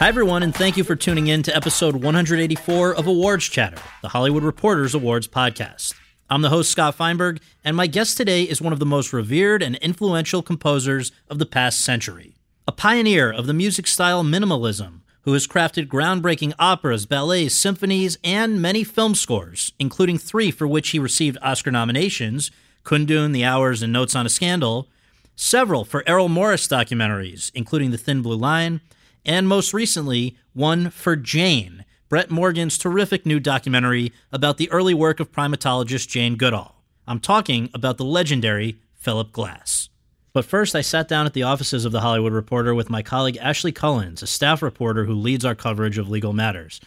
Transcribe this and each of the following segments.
Hi, everyone, and thank you for tuning in to episode 184 of Awards Chatter, the Hollywood Reporters Awards podcast. I'm the host, Scott Feinberg, and my guest today is one of the most revered and influential composers of the past century. A pioneer of the music style minimalism, who has crafted groundbreaking operas, ballets, symphonies, and many film scores, including three for which he received Oscar nominations Kundun, The Hours, and Notes on a Scandal, several for Errol Morris documentaries, including The Thin Blue Line, and most recently, one for Jane, Brett Morgen's terrific new documentary about the early work of primatologist Jane Goodall. I'm talking about the legendary Philip Glass. But first, I sat down at the offices of The Hollywood Reporter with my colleague Ashley Cullins, a staff reporter who leads our coverage of legal matters.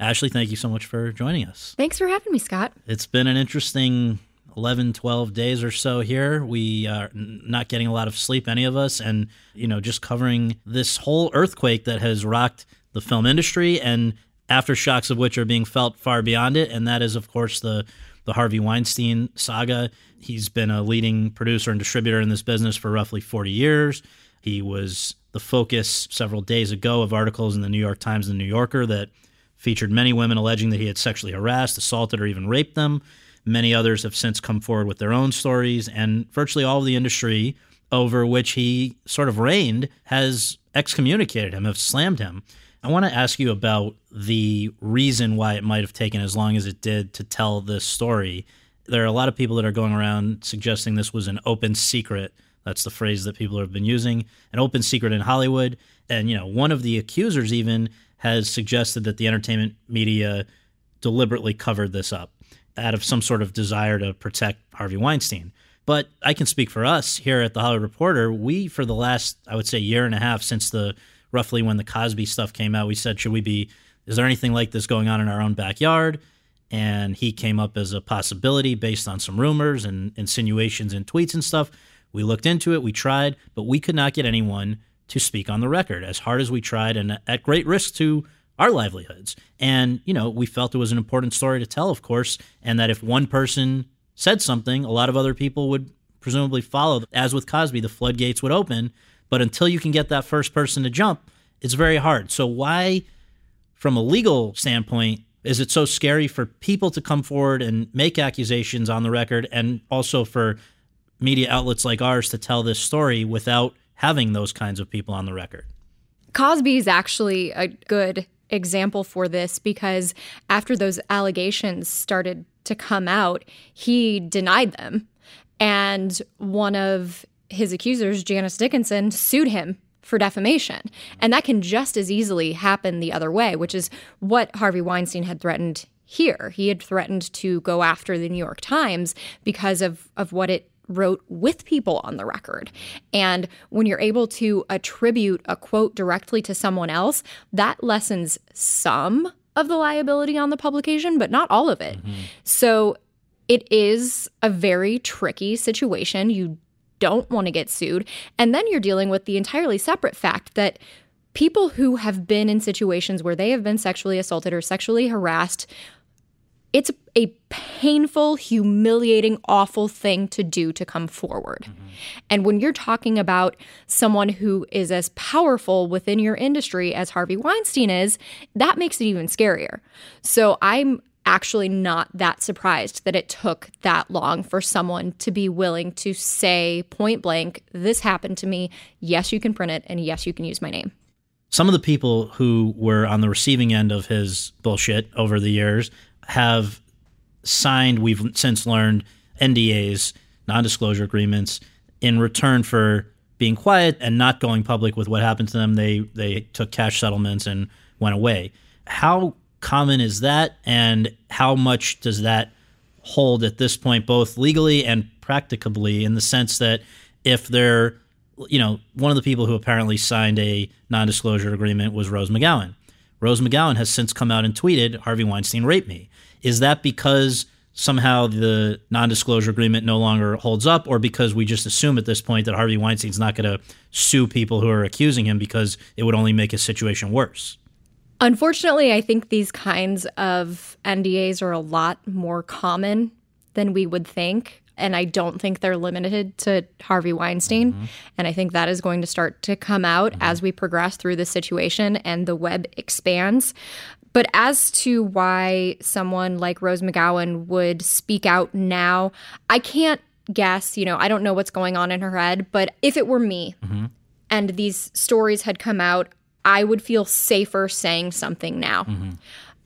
Ashley, thank you so much for joining us. Thanks for having me, Scott. It's been an interesting 11, 12 days or so here. We are not getting a lot of sleep, any of us, and, you know, just covering this whole earthquake that has rocked the film industry and aftershocks of which are being felt far beyond it. And that is, of course, the, the Harvey Weinstein saga. He's been a leading producer and distributor in this business for roughly 40 years. He was the focus several days ago of articles in the New York Times and the New Yorker that featured many women alleging that he had sexually harassed, assaulted, or even raped them. Many others have since come forward with their own stories, and virtually all of the industry over which he sort of reigned has excommunicated him, have slammed him. I want to ask you about the reason why it might have taken as long as it did to tell this story. There are a lot of people that are going around suggesting this was an open secret. That's the phrase that people have been using, an open secret in Hollywood. And, you know, one of the accusers even has suggested that the entertainment media deliberately covered this up out of some sort of desire to protect Harvey Weinstein. But I can speak for us here at the Hollywood Reporter. We, for the last, I would say, year and a half since the roughly when the Cosby stuff came out, we said, should we be, is there anything like this going on in our own backyard? And he came up as a possibility based on some rumors and insinuations and tweets and stuff. We looked into it, we tried, but we could not get anyone to speak on the record as hard as we tried and at great risk to our livelihoods. And, you know, we felt it was an important story to tell, of course, and that if one person said something, a lot of other people would presumably follow. As with Cosby, the floodgates would open. But until you can get that first person to jump, it's very hard. So, why, from a legal standpoint, is it so scary for people to come forward and make accusations on the record and also for media outlets like ours to tell this story without having those kinds of people on the record? Cosby is actually a good example for this because after those allegations started to come out, he denied them. And one of his accusers, Janice Dickinson, sued him for defamation. And that can just as easily happen the other way, which is what Harvey Weinstein had threatened here. He had threatened to go after the New York Times because of, of what it wrote with people on the record. And when you're able to attribute a quote directly to someone else, that lessens some of the liability on the publication, but not all of it. Mm-hmm. So it is a very tricky situation. You don't want to get sued. And then you're dealing with the entirely separate fact that people who have been in situations where they have been sexually assaulted or sexually harassed it's a painful, humiliating, awful thing to do to come forward. Mm-hmm. And when you're talking about someone who is as powerful within your industry as Harvey Weinstein is, that makes it even scarier. So I'm actually not that surprised that it took that long for someone to be willing to say point blank, this happened to me. Yes, you can print it, and yes, you can use my name. Some of the people who were on the receiving end of his bullshit over the years have signed, we've since learned, NDAs, non disclosure agreements, in return for being quiet and not going public with what happened to them. They, they took cash settlements and went away. How common is that, and how much does that hold at this point, both legally and practicably, in the sense that if they're, you know, one of the people who apparently signed a non disclosure agreement was Rose McGowan. Rose McGowan has since come out and tweeted, Harvey Weinstein raped me. Is that because somehow the non disclosure agreement no longer holds up, or because we just assume at this point that Harvey Weinstein's not going to sue people who are accusing him because it would only make his situation worse? Unfortunately, I think these kinds of NDAs are a lot more common than we would think. And I don't think they're limited to Harvey Weinstein. Mm-hmm. And I think that is going to start to come out mm-hmm. as we progress through the situation and the web expands. But as to why someone like Rose McGowan would speak out now, I can't guess. You know, I don't know what's going on in her head. But if it were me mm-hmm. and these stories had come out, I would feel safer saying something now mm-hmm.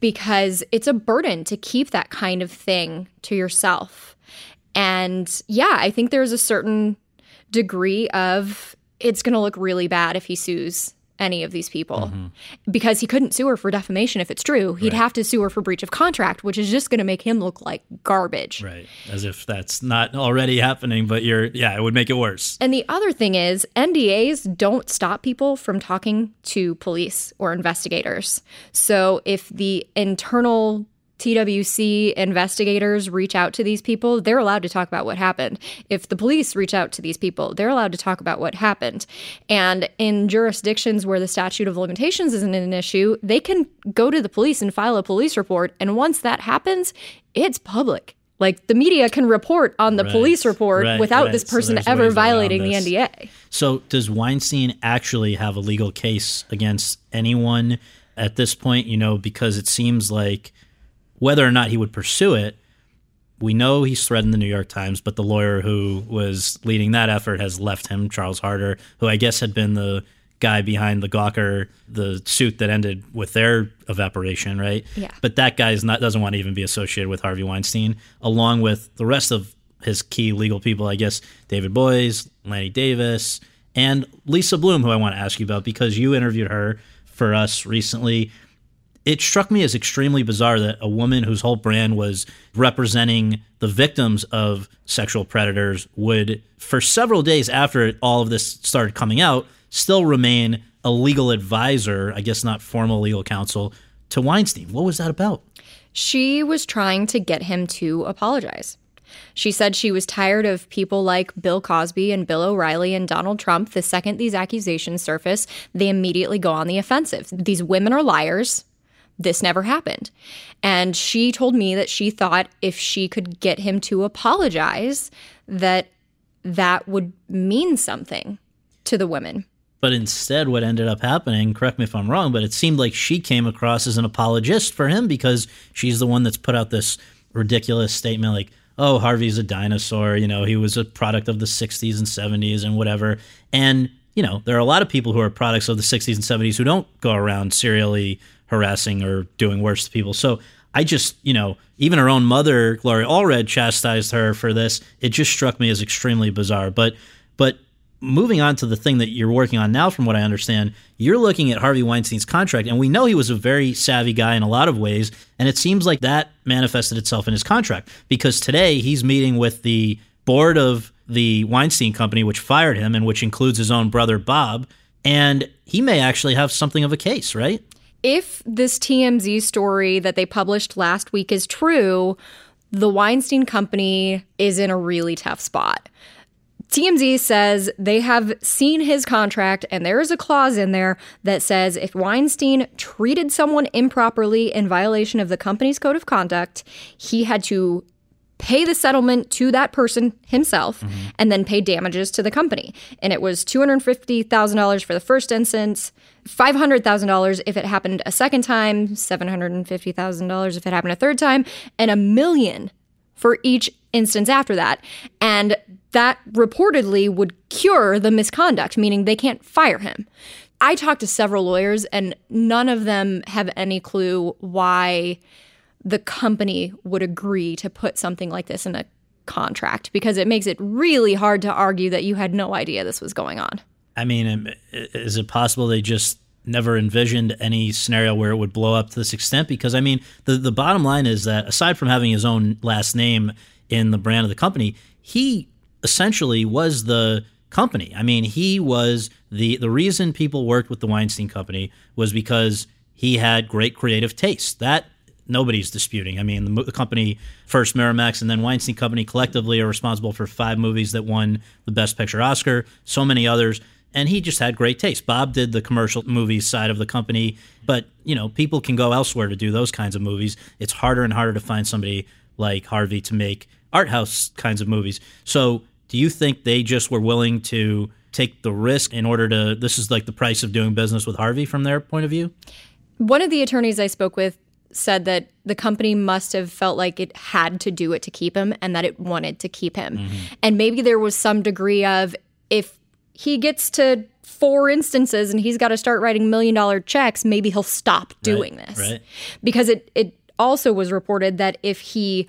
because it's a burden to keep that kind of thing to yourself. And yeah, I think there's a certain degree of it's going to look really bad if he sues any of these people mm-hmm. because he couldn't sue her for defamation if it's true. He'd right. have to sue her for breach of contract, which is just going to make him look like garbage. Right. As if that's not already happening, but you're, yeah, it would make it worse. And the other thing is, NDAs don't stop people from talking to police or investigators. So if the internal TWC investigators reach out to these people, they're allowed to talk about what happened. If the police reach out to these people, they're allowed to talk about what happened. And in jurisdictions where the statute of limitations isn't an issue, they can go to the police and file a police report. And once that happens, it's public. Like the media can report on the right, police report right, without right. this person so ever violating the NDA. So, does Weinstein actually have a legal case against anyone at this point? You know, because it seems like whether or not he would pursue it, we know he's threatened the New York Times, but the lawyer who was leading that effort has left him, Charles Harder, who I guess had been the guy behind the Gawker, the suit that ended with their evaporation, right? Yeah. But that guy is not doesn't want to even be associated with Harvey Weinstein, along with the rest of his key legal people, I guess David Boies, Lanny Davis, and Lisa Bloom, who I want to ask you about because you interviewed her for us recently it struck me as extremely bizarre that a woman whose whole brand was representing the victims of sexual predators would, for several days after all of this started coming out, still remain a legal advisor, I guess not formal legal counsel, to Weinstein. What was that about? She was trying to get him to apologize. She said she was tired of people like Bill Cosby and Bill O'Reilly and Donald Trump. The second these accusations surface, they immediately go on the offensive. These women are liars this never happened. And she told me that she thought if she could get him to apologize, that that would mean something to the women. But instead, what ended up happening, correct me if I'm wrong, but it seemed like she came across as an apologist for him because she's the one that's put out this ridiculous statement like, oh, Harvey's a dinosaur. You know, he was a product of the 60s and 70s and whatever. And, you know, there are a lot of people who are products of the 60s and 70s who don't go around serially harassing or doing worse to people. So I just, you know, even her own mother, Gloria Allred, chastised her for this. It just struck me as extremely bizarre. But, but moving on to the thing that you're working on now, from what I understand, you're looking at Harvey Weinstein's contract, and we know he was a very savvy guy in a lot of ways, and it seems like that manifested itself in his contract because today he's meeting with the board of the Weinstein Company, which fired him, and which includes his own brother Bob, and he may actually have something of a case, right? If this TMZ story that they published last week is true, the Weinstein Company is in a really tough spot. TMZ says they have seen his contract, and there is a clause in there that says if Weinstein treated someone improperly in violation of the company's code of conduct, he had to pay the settlement to that person himself Mm-hmm. and then pay damages to the company. And it was $250,000 for the first instance, $500,000 if it happened a second time, $750,000 if it happened a third time, and a million for each instance after that. And that reportedly would cure the misconduct, meaning they can't fire him. I talked to several lawyers, and none of them have any clue why the company would agree to put something like this in a contract because it makes it really hard to argue that you had no idea this was going on. I mean, um, is it possible they just never envisioned any scenario where it would blow up to this extent? Because I mean, the the bottom line is that aside from having his own last name in the brand of the company, he essentially was the company. I mean, he was the the reason people worked with the Weinstein Company was because he had great creative taste. That nobody's disputing. I mean, the, the company first Miramax and then Weinstein Company collectively are responsible for five movies that won the Best Picture Oscar, so many others. And he just had great taste. Bob did the commercial movies side of the company, but you know, people can go elsewhere to do those kinds of movies. It's harder and harder to find somebody like Harvey to make art house kinds of movies. So, do you think they just were willing to take the risk in order to this is like the price of doing business with Harvey from their point of view? One of the attorneys I spoke with said that the company must have felt like it had to do it to keep him and that it wanted to keep him. Mm-hmm. And maybe there was some degree of if he gets to four instances and he's got to start writing million dollar checks, maybe he'll stop doing this. right. Because it it also was reported that if he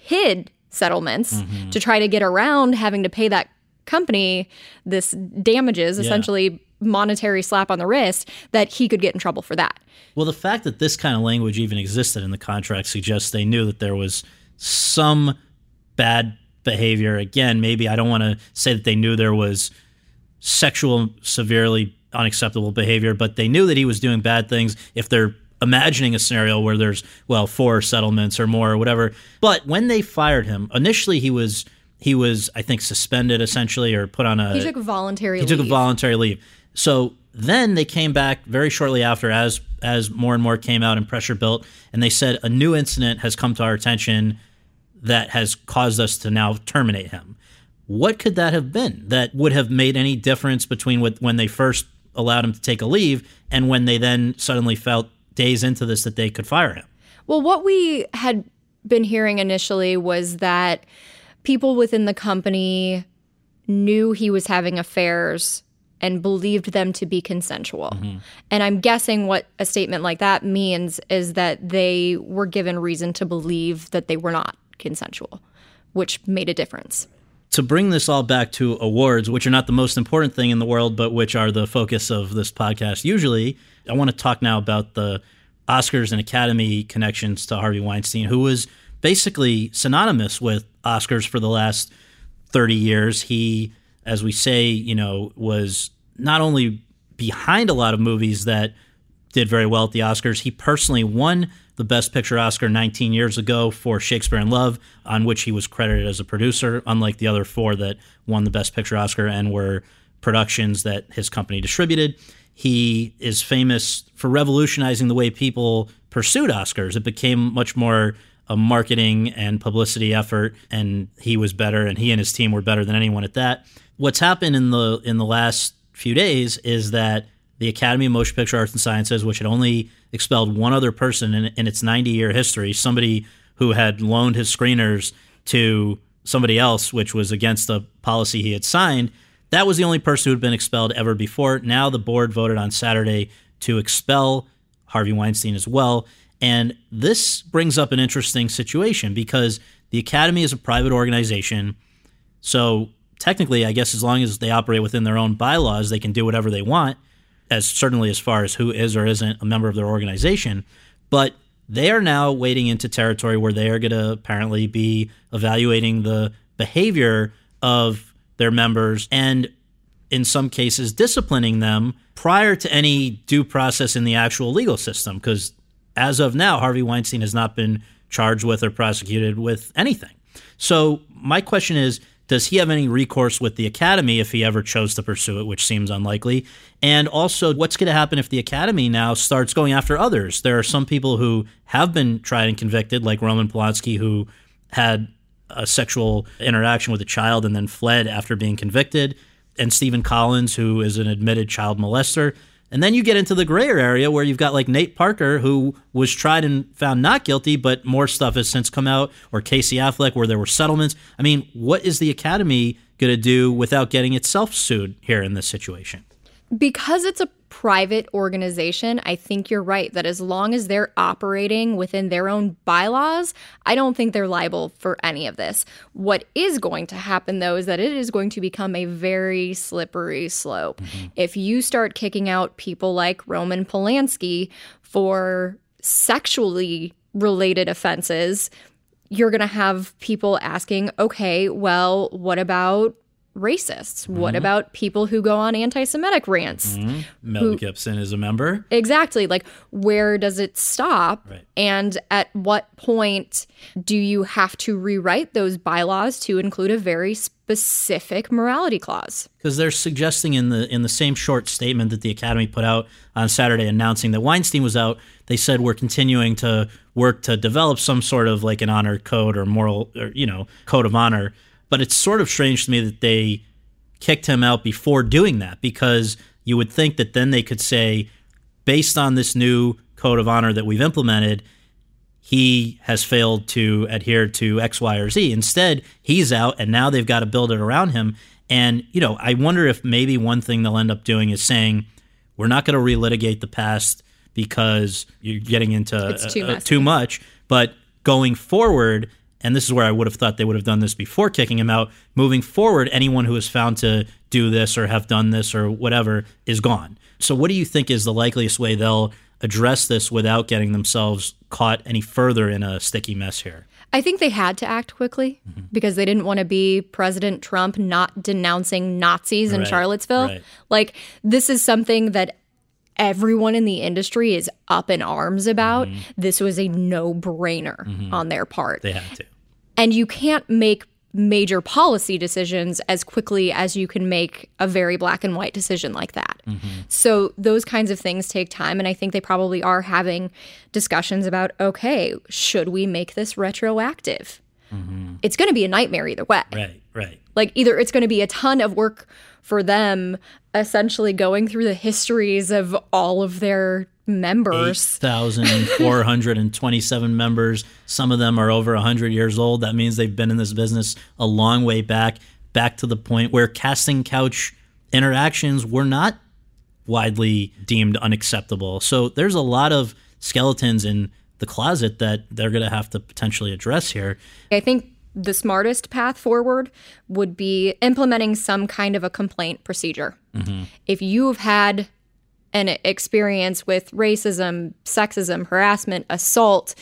hid settlements mm-hmm. to try to get around having to pay that company this damages, essentially monetary slap on the wrist, that he could get in trouble for that. Well, the fact that this kind of language even existed in the contract suggests they knew that there was some bad behavior. Again, maybe I don't want to say that they knew there was sexual, severely unacceptable behavior, but they knew that he was doing bad things. If they're imagining a scenario where there's, well, four settlements or more or whatever. But when they fired him, initially he was. He was, I think, suspended essentially, or put on a. He took voluntary He leave. took a voluntary leave. So then they came back very shortly after, as as more and more came out and pressure built, and they said a new incident has come to our attention that has caused us to now terminate him. What could that have been that would have made any difference between what, when they first allowed him to take a leave and when they then suddenly felt days into this that they could fire him? Well, what we had been hearing initially was that people within the company knew he was having affairs and believed them to be consensual. Mm-hmm. And I'm guessing what a statement like that means is that they were given reason to believe that they were not consensual, which made a difference. to bring this all back to awards, which are not the most important thing in the world, but which are the focus of this podcast usually, I want to talk now about the Oscars and Academy connections to Harvey Weinstein, who was basically synonymous with Oscars for the last 30 years. He, as we say, you know, was not only behind a lot of movies that did very well at the Oscars. He personally won the Best Picture Oscar 19 years ago for Shakespeare in Love, on which he was credited as a producer, unlike the other four that won the Best Picture Oscar and were productions that his company distributed. He is famous for revolutionizing the way people pursued Oscars. It became much more a marketing and publicity effort, and he was better, and he and his team were better than anyone at that. What's happened in the in the last few days is that the Academy of Motion Picture Arts and Sciences, which had only expelled one other person in, in its 90 year history, somebody who had loaned his screeners to somebody else, which was against the policy he had signed, that was the only person who had been expelled ever before. Now the board voted on Saturday to expel Harvey Weinstein as well. And this brings up an interesting situation because the Academy is a private organization. So technically, I guess as long as they operate within their own bylaws, they can do whatever they want, as certainly as far as who is or isn't a member of their organization. But they are now wading into territory where they are going to apparently be evaluating the behavior of their members and in some cases disciplining them prior to any due process in the actual legal system because as of now Harvey Weinstein has not been charged with or prosecuted with anything. So my question is does he have any recourse with the academy if he ever chose to pursue it which seems unlikely and also what's going to happen if the academy now starts going after others there are some people who have been tried and convicted like roman polanski who had a sexual interaction with a child and then fled after being convicted, and Stephen Collins, who is an admitted child molester. And then you get into the grayer area where you've got like Nate Parker, who was tried and found not guilty, but more stuff has since come out, or Casey Affleck, where there were settlements. I mean, what is the Academy going to do without getting itself sued here in this situation? because it's a private organization, I think you're right that as long as they're operating within their own bylaws, I don't think they're liable for any of this. What is going to happen though is that it is going to become a very slippery slope. Mm-hmm. If you start kicking out people like Roman Polanski for sexually related offenses, you're going to have people asking, okay, well, what about racists? Mm-hmm. What about people who go on anti Semitic rants? Mm-hmm. Mel who, Gibson is a member. Exactly. Like, where does it stop? Right. And at what point do you have to rewrite those bylaws to include a very specific morality clause? Because they're suggesting in the in the same short statement that the Academy put out on Saturday announcing that Weinstein was out, they said we're continuing to work to develop some sort of like an honor code or moral or you know code of honor but it's sort of strange to me that they kicked him out before doing that because you would think that then they could say, based on this new code of honor that we've implemented, he has failed to adhere to X, Y, or Z. Instead, he's out, and now they've got to build it around him. And, you know, I wonder if maybe one thing they'll end up doing is saying, we're not going to relitigate the past because you're getting into too, uh, too much. But going forward, and this is where I would have thought they would have done this before kicking him out. Moving forward, anyone who is found to do this or have done this or whatever is gone. So, what do you think is the likeliest way they'll address this without getting themselves caught any further in a sticky mess here? I think they had to act quickly mm-hmm. because they didn't want to be President Trump not denouncing Nazis in right, Charlottesville. Right. Like, this is something that everyone in the industry is up in arms about. Mm-hmm. This was a no brainer mm-hmm. on their part. They had to. And you can't make major policy decisions as quickly as you can make a very black and white decision like that. Mm-hmm. So those kinds of things take time and I think they probably are having discussions about okay, should we make this retroactive? Mm-hmm. It's going to be a nightmare either way. Right, right. Like either it's going to be a ton of work for them essentially going through the histories of all of their members 8,427 members. Some of them are over 100 years old. That means they've been in this business a long way back, back to the point where casting couch interactions were not widely deemed unacceptable. So there's a lot of skeletons in the closet that they're going to have to potentially address here. I think the smartest path forward would be implementing some kind of a complaint procedure. Mm-hmm. If you've had an experience with racism, sexism, harassment, assault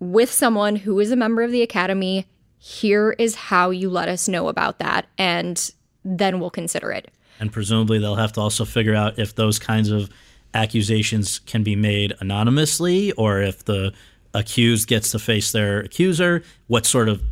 with someone who is a member of the academy, here is how you let us know about that, and then we'll consider it. And presumably, they'll have to also figure out if those kinds of accusations can be made anonymously or if the accused gets to face their accuser, what sort of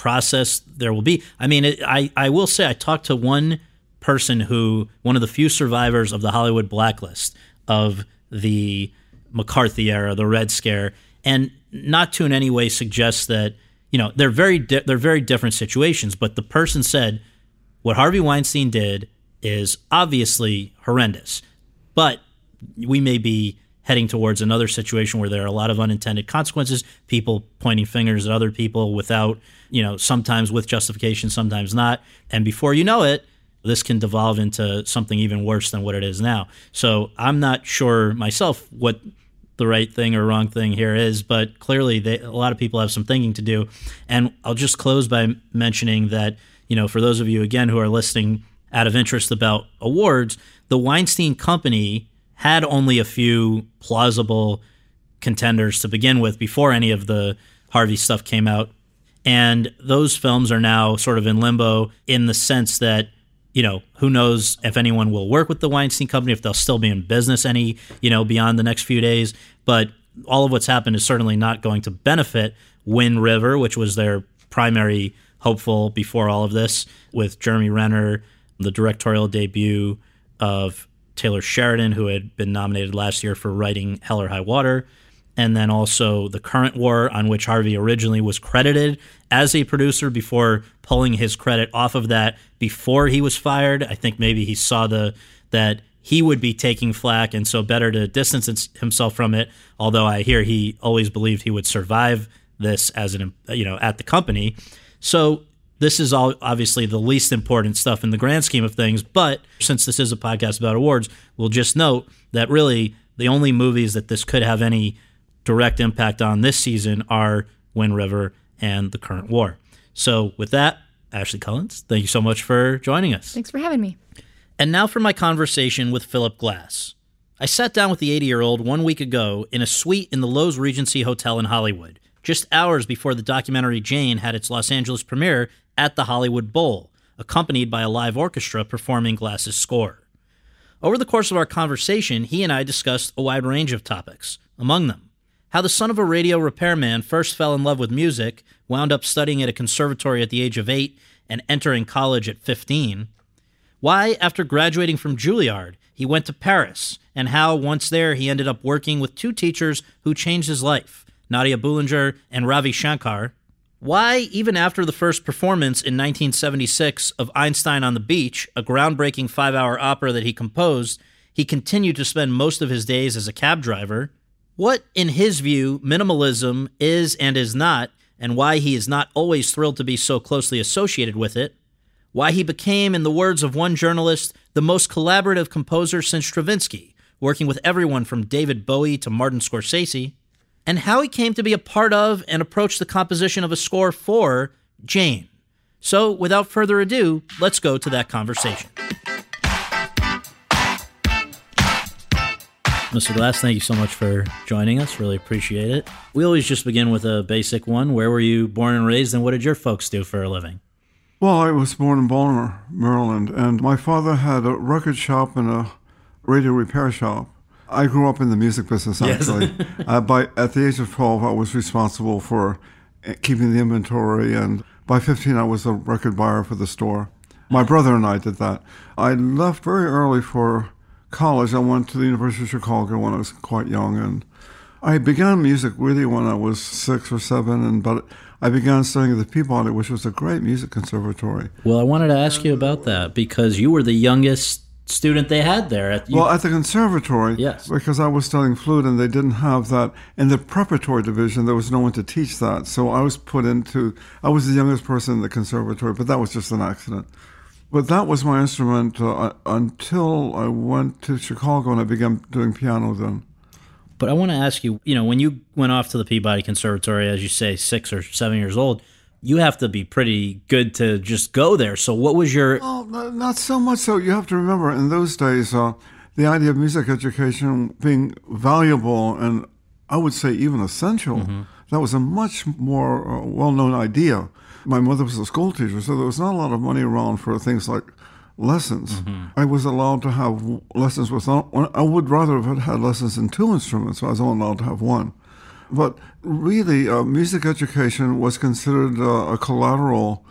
process there will be. I mean, it, I, I will say, I talked to one person who, one of the few survivors of the Hollywood blacklist of the McCarthy era, the Red Scare, and not to in any way suggest that you know they're very di- they're very different situations. But the person said what Harvey Weinstein did is obviously horrendous, but we may be heading towards another situation where there are a lot of unintended consequences, people pointing fingers at other people without, you know, sometimes with justification, sometimes not. And before you know it, this can devolve into something even worse than what it is now. So I'm not sure myself what the right thing or wrong thing here is, but clearly they, a lot of people have some thinking to do. And I'll just close by mentioning that, you know, for those of you again who are listening out of interest about awards, the Weinstein Company had only a few plausible contenders to begin with before any of the Harvey stuff came out. And those films are now sort of in limbo in the sense that you know, who knows if anyone will work with the Weinstein Company, if they'll still be in business any, you know, beyond the next few days. But all of what's happened is certainly not going to benefit Wind River, which was their primary hopeful before all of this, with Jeremy Renner, the directorial debut of Taylor Sheridan, who had been nominated last year for writing Hell or High Water, and then also the current war, on which Harvey originally was credited as a producer before pulling his credit off of that before he was fired. I think maybe he saw the that he would be taking flack, and so better to distance himself from it. Although I hear he always believed he would survive this as an you know at the company. So this is all obviously the least important stuff in the grand scheme of things. But since this is a podcast about awards, we'll just note that really the only movies that this could have any direct impact on this season are Wind River and the current war. So, with that, Ashley Cullins, thank you so much for joining us. Thanks for having me. And now for my conversation with Philip Glass. I sat down with the 80 year old one week ago in a suite in the Loews Regency Hotel in Hollywood, just hours before the documentary Jane had its Los Angeles premiere at the Hollywood Bowl, accompanied by a live orchestra performing Glass's score. Over the course of our conversation, he and I discussed a wide range of topics, among them how the son of a radio repairman first fell in love with music, wound up studying at a conservatory at the age of eight, and entering college at 15. Why, after graduating from Juilliard, he went to Paris, and how, once there, he ended up working with two teachers who changed his life Nadia Boulanger and Ravi Shankar. Why, even after the first performance in 1976 of Einstein on the Beach, a groundbreaking five hour opera that he composed, he continued to spend most of his days as a cab driver what, in his view, minimalism is and is not, and why he is not always thrilled to be so closely associated with it, why he became, in the words of one journalist, the most collaborative composer since Stravinsky, working with everyone from David Bowie to Martin Scorsese, and how he came to be a part of and approach the composition of a score for Jane. So, without further ado, let's go to that conversation. Mr. Glass, thank you so much for joining us. Really appreciate it. We always just begin with a basic one. Where were you born and raised, and what did your folks do for a living? Well, I was born in Baltimore, Maryland, and my father had a record shop and a radio repair shop. I grew up in the music business, actually. Yes. uh, by, at the age of 12, I was responsible for eh, keeping the inventory, and by 15, I was a record buyer for the store. My brother and I did that. I left very early for college, I went to the University of Chicago when I was quite young, and I began music really when I was six or seven, and but I began studying at the Peabody, which was a great music conservatory. Well, I wanted to ask you about that because you were the youngest student they had there. At, well, at the conservatory, yes, because I was studying flute, and they didn't have that in the preparatory division. There was no one to teach that, so I was put into. I was the youngest person in the conservatory, but that was just an accident. But that was my instrument uh, until I went to Chicago and I began doing piano then. But I want to ask you, you know, when you went off to the Peabody Conservatory, as you say, six or seven years old, you have to be pretty good to just go there. So, what was your? Well, not so much. So you have to remember, in those days, uh, the idea of music education being valuable and I would say even essential. Mm-hmm. That was a much more uh, well-known idea my mother was a school teacher, so there was not a lot of money around for things like lessons. Mm-hmm. I was allowed to have lessons with, I would rather have had lessons in two instruments, so I was only allowed to have one. But really, uh, music education was considered uh, a collateral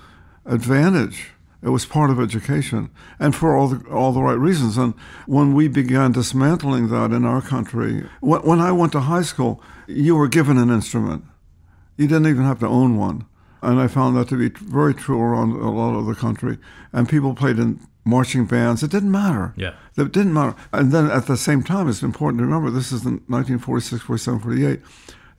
advantage. It was part of education, and for all the, all the right reasons. And when we began dismantling that in our country, when, when I went to high school, you were given an instrument. You didn't even have to own one. And I found that to be very true around a lot of the country. And people played in marching bands. It didn't matter. Yeah. It didn't matter. And then at the same time, it's important to remember this is in 1946, 47, 48.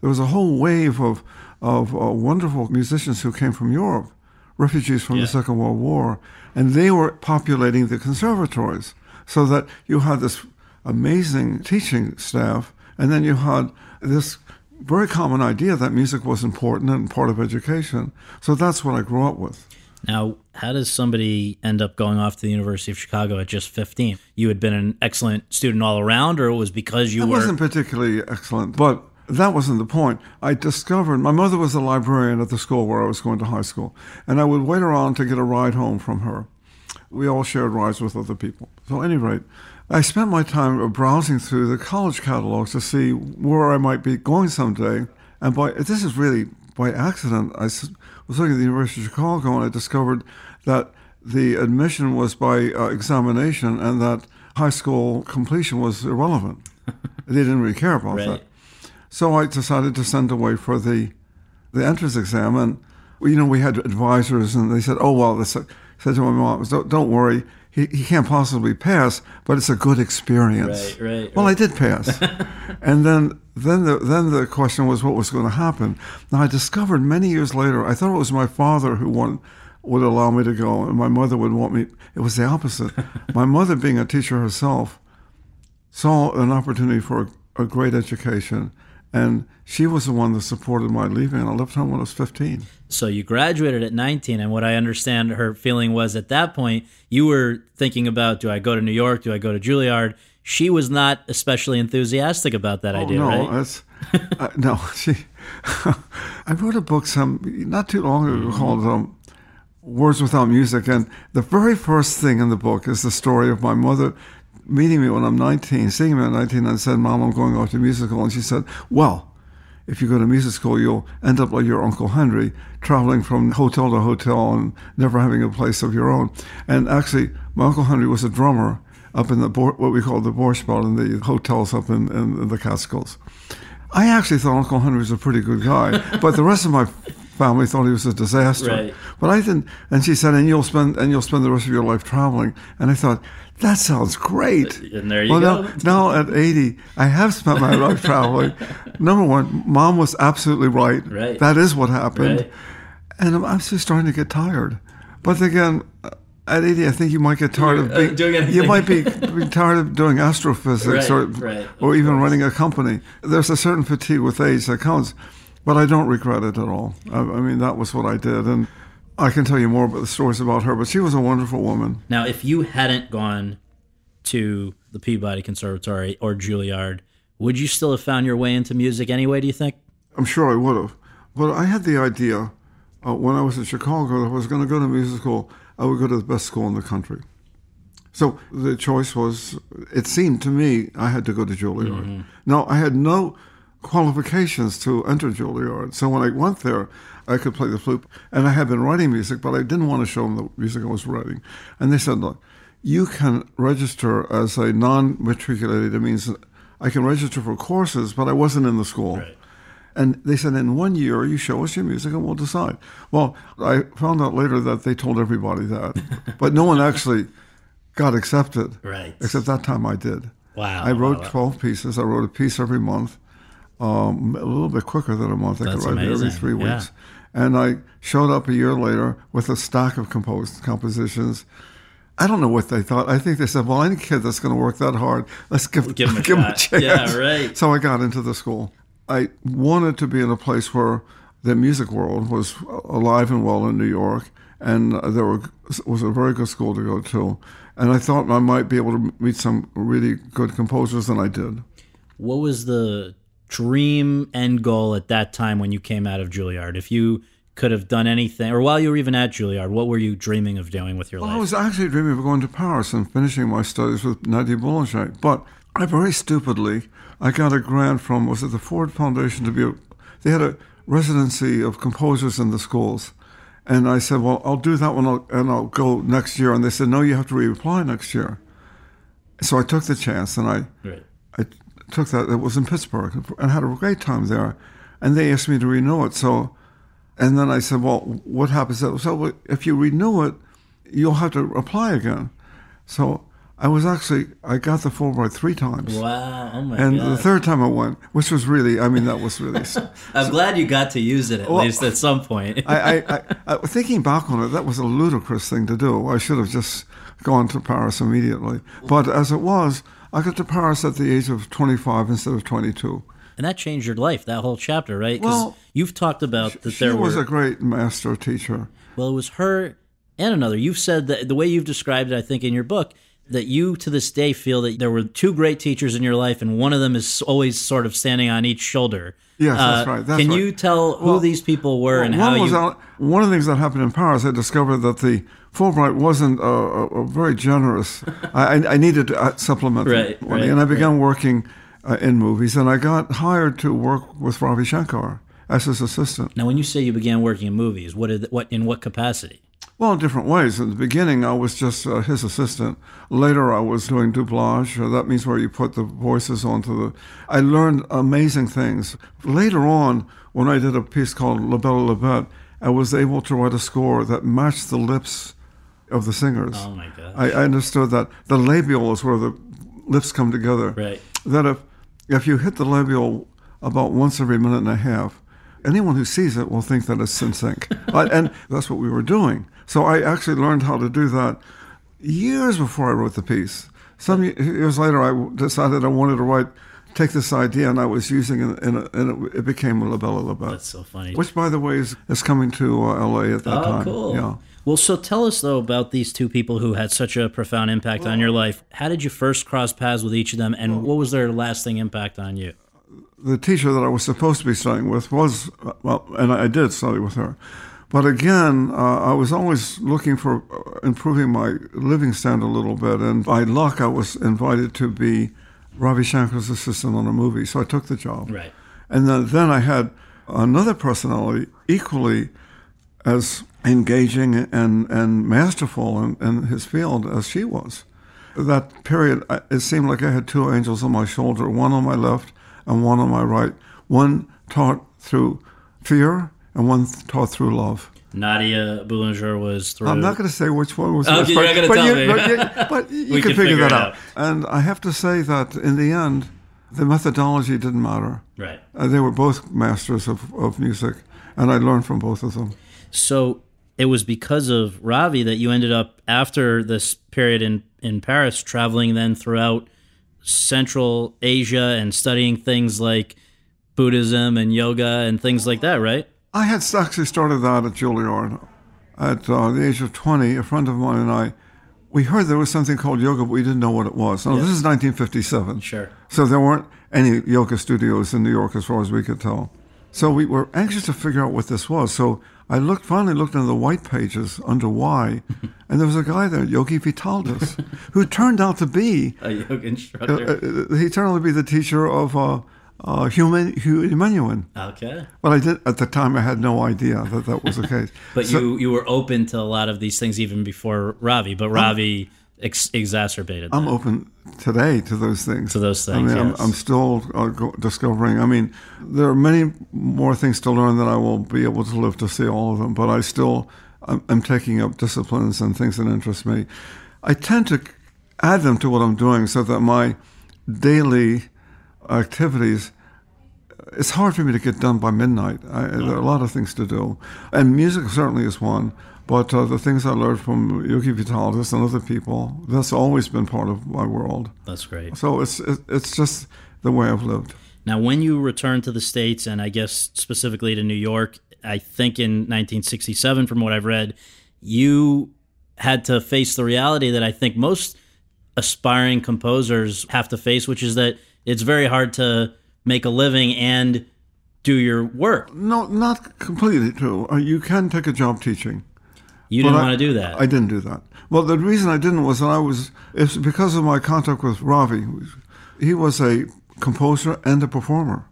There was a whole wave of, of uh, wonderful musicians who came from Europe, refugees from yeah. the Second World War, and they were populating the conservatories so that you had this amazing teaching staff, and then you had this very common idea that music was important and part of education. So that's what I grew up with. Now, how does somebody end up going off to the University of Chicago at just 15? You had been an excellent student all around, or it was because you I were. wasn't particularly excellent, but that wasn't the point. I discovered my mother was a librarian at the school where I was going to high school, and I would wait around to get a ride home from her. We all shared rides with other people. So, at any rate, I spent my time browsing through the college catalogs to see where I might be going someday. And by this is really by accident. I was looking at the University of Chicago and I discovered that the admission was by uh, examination and that high school completion was irrelevant. they didn't really care about right. that. So I decided to send away for the the entrance exam, and you know we had advisors, and they said, "Oh well," they said, said to my mom, "Don't, don't worry." He, he can't possibly pass, but it's a good experience. Right, right, Well, right. I did pass, and then then the then the question was what was going to happen. Now I discovered many years later. I thought it was my father who wanted, would allow me to go, and my mother would want me. It was the opposite. my mother, being a teacher herself, saw an opportunity for a, a great education, and she was the one that supported my leaving. I left home when I was fifteen. So you graduated at 19, and what I understand her feeling was at that point, you were thinking about do I go to New York? Do I go to Juilliard? She was not especially enthusiastic about that idea, Oh, no, right? that's uh, no. She, I wrote a book some not too long ago called um, "Words Without Music," and the very first thing in the book is the story of my mother meeting me when I'm 19, seeing me at 19, and said, "Mom, I'm going off to musical," and she said, "Well." If you go to music school, you'll end up like your Uncle Henry, traveling from hotel to hotel and never having a place of your own. And actually, my Uncle Henry was a drummer up in the what we call the Borscht Belt in the hotels up in, in the Catskills. I actually thought Uncle Henry was a pretty good guy, but the rest of my family thought he was a disaster. Right. But I didn't. And she said, "And you'll spend and you'll spend the rest of your life traveling." And I thought, that sounds great. And there you well, go. Now, now at 80, I have spent my life traveling. Number one, mom was absolutely right. Right. That is what happened. Right. And I'm, I'm starting to get tired. But again, at 80, I think you might get tired of Doing- uh, being. doing you might be, be tired of doing astrophysics Right, or, right, or even course. running a company. There's a certain fatigue with age that comes, but I don't regret it at all. I, I mean, that was what I did. And I can tell you more about the stories about her, but she was a wonderful woman. Now, if you hadn't gone to the Peabody Conservatory or Juilliard, would you still have found your way into music anyway, do you think? I'm sure I would have. But I had the idea uh, when I was in Chicago that if I was going to go to music school, I would go to the best school in the country. So the choice was, it seemed to me, I had to go to Juilliard. Now, I had no qualifications to enter Juilliard. So when I went there, I could play the flute. And I had been writing music, but I didn't want to show them the music I was writing. And they said, look, you can register as a non matriculated. It means I can register for courses, but I wasn't in the school. And they said, in one year, you show us your music and we'll decide. Well, I found out later that they told everybody that, but no one actually got accepted. Right. Except that time I did. Wow. I wrote wow, wow. 12 pieces. I wrote a piece every month, um, a little bit quicker than a month. I That's could write it every amazing. three Yeah. And I showed up a year later with a stack of composed compositions. I don't know what they thought. I think they said, "Well, any kid that's going to work that hard, let's give, Give him a him a chance." Yeah, right. So I got into the school. I wanted to be in a place where the music world was alive and well in New York, and there were, was a very good school to go to. And I thought I might be able to meet some really good composers, and I did. What was the dream end goal at that time when you came out of Juilliard? If you could have done anything, or while you were even at Juilliard, what were you dreaming of doing with your Well, I was actually dreaming of going to Paris and finishing my studies with Nadia Boulanger. But I very stupidly, I got a grant from, was it the Ford Foundation to be a, they had a residency of composers in the schools. And I said, well, I'll do that one I'll- and I'll go next year. And they said, no, you have to reapply next year. So I took the chance and I, Right. I took that. It was in Pittsburgh and had a great time there. And they asked me to renew it. So, and then I said, well, what happens? So if you renew it, you'll have to apply again. So I was actually, I got the Fulbright three times. Wow. Oh my And god. the third time I went, which was really, I mean, that was really. I'm glad you got to use it at Well, least at some point. I, I, I, I, thinking back on it, that was a ludicrous thing to do. I should have just gone to Paris immediately. But as it was, I got to Paris at the age of 25 instead of 22. and that changed your life, that whole chapter, right? Well, you've talked about that She there was were a great master teacher. Well, it was her and another. You've said that the way you've described it, I think, in your book, that you to this day feel that there were two great teachers in your life, and one of them is always sort of standing on each shoulder. Yes, that's Uh, right, that's can right. you tell who Well, these people were and one how you? out, one of the things that happened in Paris, I discovered that the Fulbright wasn't uh, uh, uh, very generous. I, I- needed to uh, supplement the Right, money, right, and I began working uh, in movies, and I got hired to work with Ravi Shankar as his assistant. now, when you say you began working in movies, what did what in what capacity? Well, in different ways. In the beginning, I was just uh, his assistant. Later, I was doing doublage. Uh, that means where you put the voices onto the. I learned amazing things. Later on, when I did a piece called La Belle La Bête, I was able to write a score that matched the lips of the singers. Oh my god! I, I understood that the labial is where the lips come together. Right. That if if you hit the labial about once every minute and a half, anyone who sees it will think that it's in sync. And that's what we were doing. So I actually learned how to do that years before I wrote the piece. Some years later, I decided I wanted to write, take this idea, and I was using it, and it, it became La Belle La Bête. That's so funny. Which, by the way, is, is coming to uh, LA at that oh, time. cool. Yeah. Well, so tell us though about these two people who had such a profound impact on your life. How did you first cross paths with each of them, and what was their lasting impact on you? the teacher that I was supposed to be studying with was, well, and I did study with her. But again, uh, I was always looking for uh, improving my living standard a little bit. And by luck, I was invited to be Ravi Shankar's assistant on a movie. So I took the job. Right. And then, then I had another personality equally as engaging and, and masterful in, in his field as she was. That period, it seemed like I had two angels on my shoulder, one on my left and one on my right. One taught through fear and one taught through love. Nadia Boulanger was through. I'm not going to say which one was Okay, you're not gonna but, tell you, me. but you, but you can can figure, figure that out. out. And I have to say that in the end, the methodology didn't matter. Right. Uh, they were both masters of, of music, and I learned from both of them. So it was because of Ravi that you ended up after this period in in Paris, traveling then throughout Central Asia and studying things like Buddhism and yoga and things like that, right? I had actually started that at Juilliard. At uh, the age of 20, a friend of mine and I, we heard there was something called yoga, but we didn't know what it was. Now, this is 1957. Sure. So there weren't any yoga studios in New York as far as we could tell. So we were anxious to figure out what this was. So I looked, finally looked into the white pages under Y, and there was a guy there, Yogi Vithaldas, who turned out to be, A yoga uh, instructor. uh, he turned out to be the teacher of uh, uh, Yehudi Menuhin. okay. Well, I did at the time. I had no idea that that was the case. But So- you you were open to a lot of these things even before Ravi, but Ravi ex- exacerbated. I'm open today to those things. To those I things, mean, yes. I'm, I'm still uh, go- discovering. I mean, there are many more things to learn that I will be able to live to see all of them. But I still, I'm, I'm taking up disciplines and things that interest me. I tend to add them to what I'm doing so that my daily activities. It's hard for me to get done by midnight. I, There are a lot of things to do, and music certainly is one. But uh, the things I learned from Yogi Vithaldas and other people, that's always been part of my world. That's great. So it's it's just the way I've lived. Now, when you returned to the States, and I guess specifically to New York, I think in 1967, from what I've read, you had to face the reality that I think most aspiring composers have to face, which is that it's very hard to make a living and do your work. No, not completely true. Uh, you can take a job teaching. You didn't I- want to do that. I didn't do that. Well, the reason I didn't was that I was it's because of my contact with Ravi. He was a composer and a performer.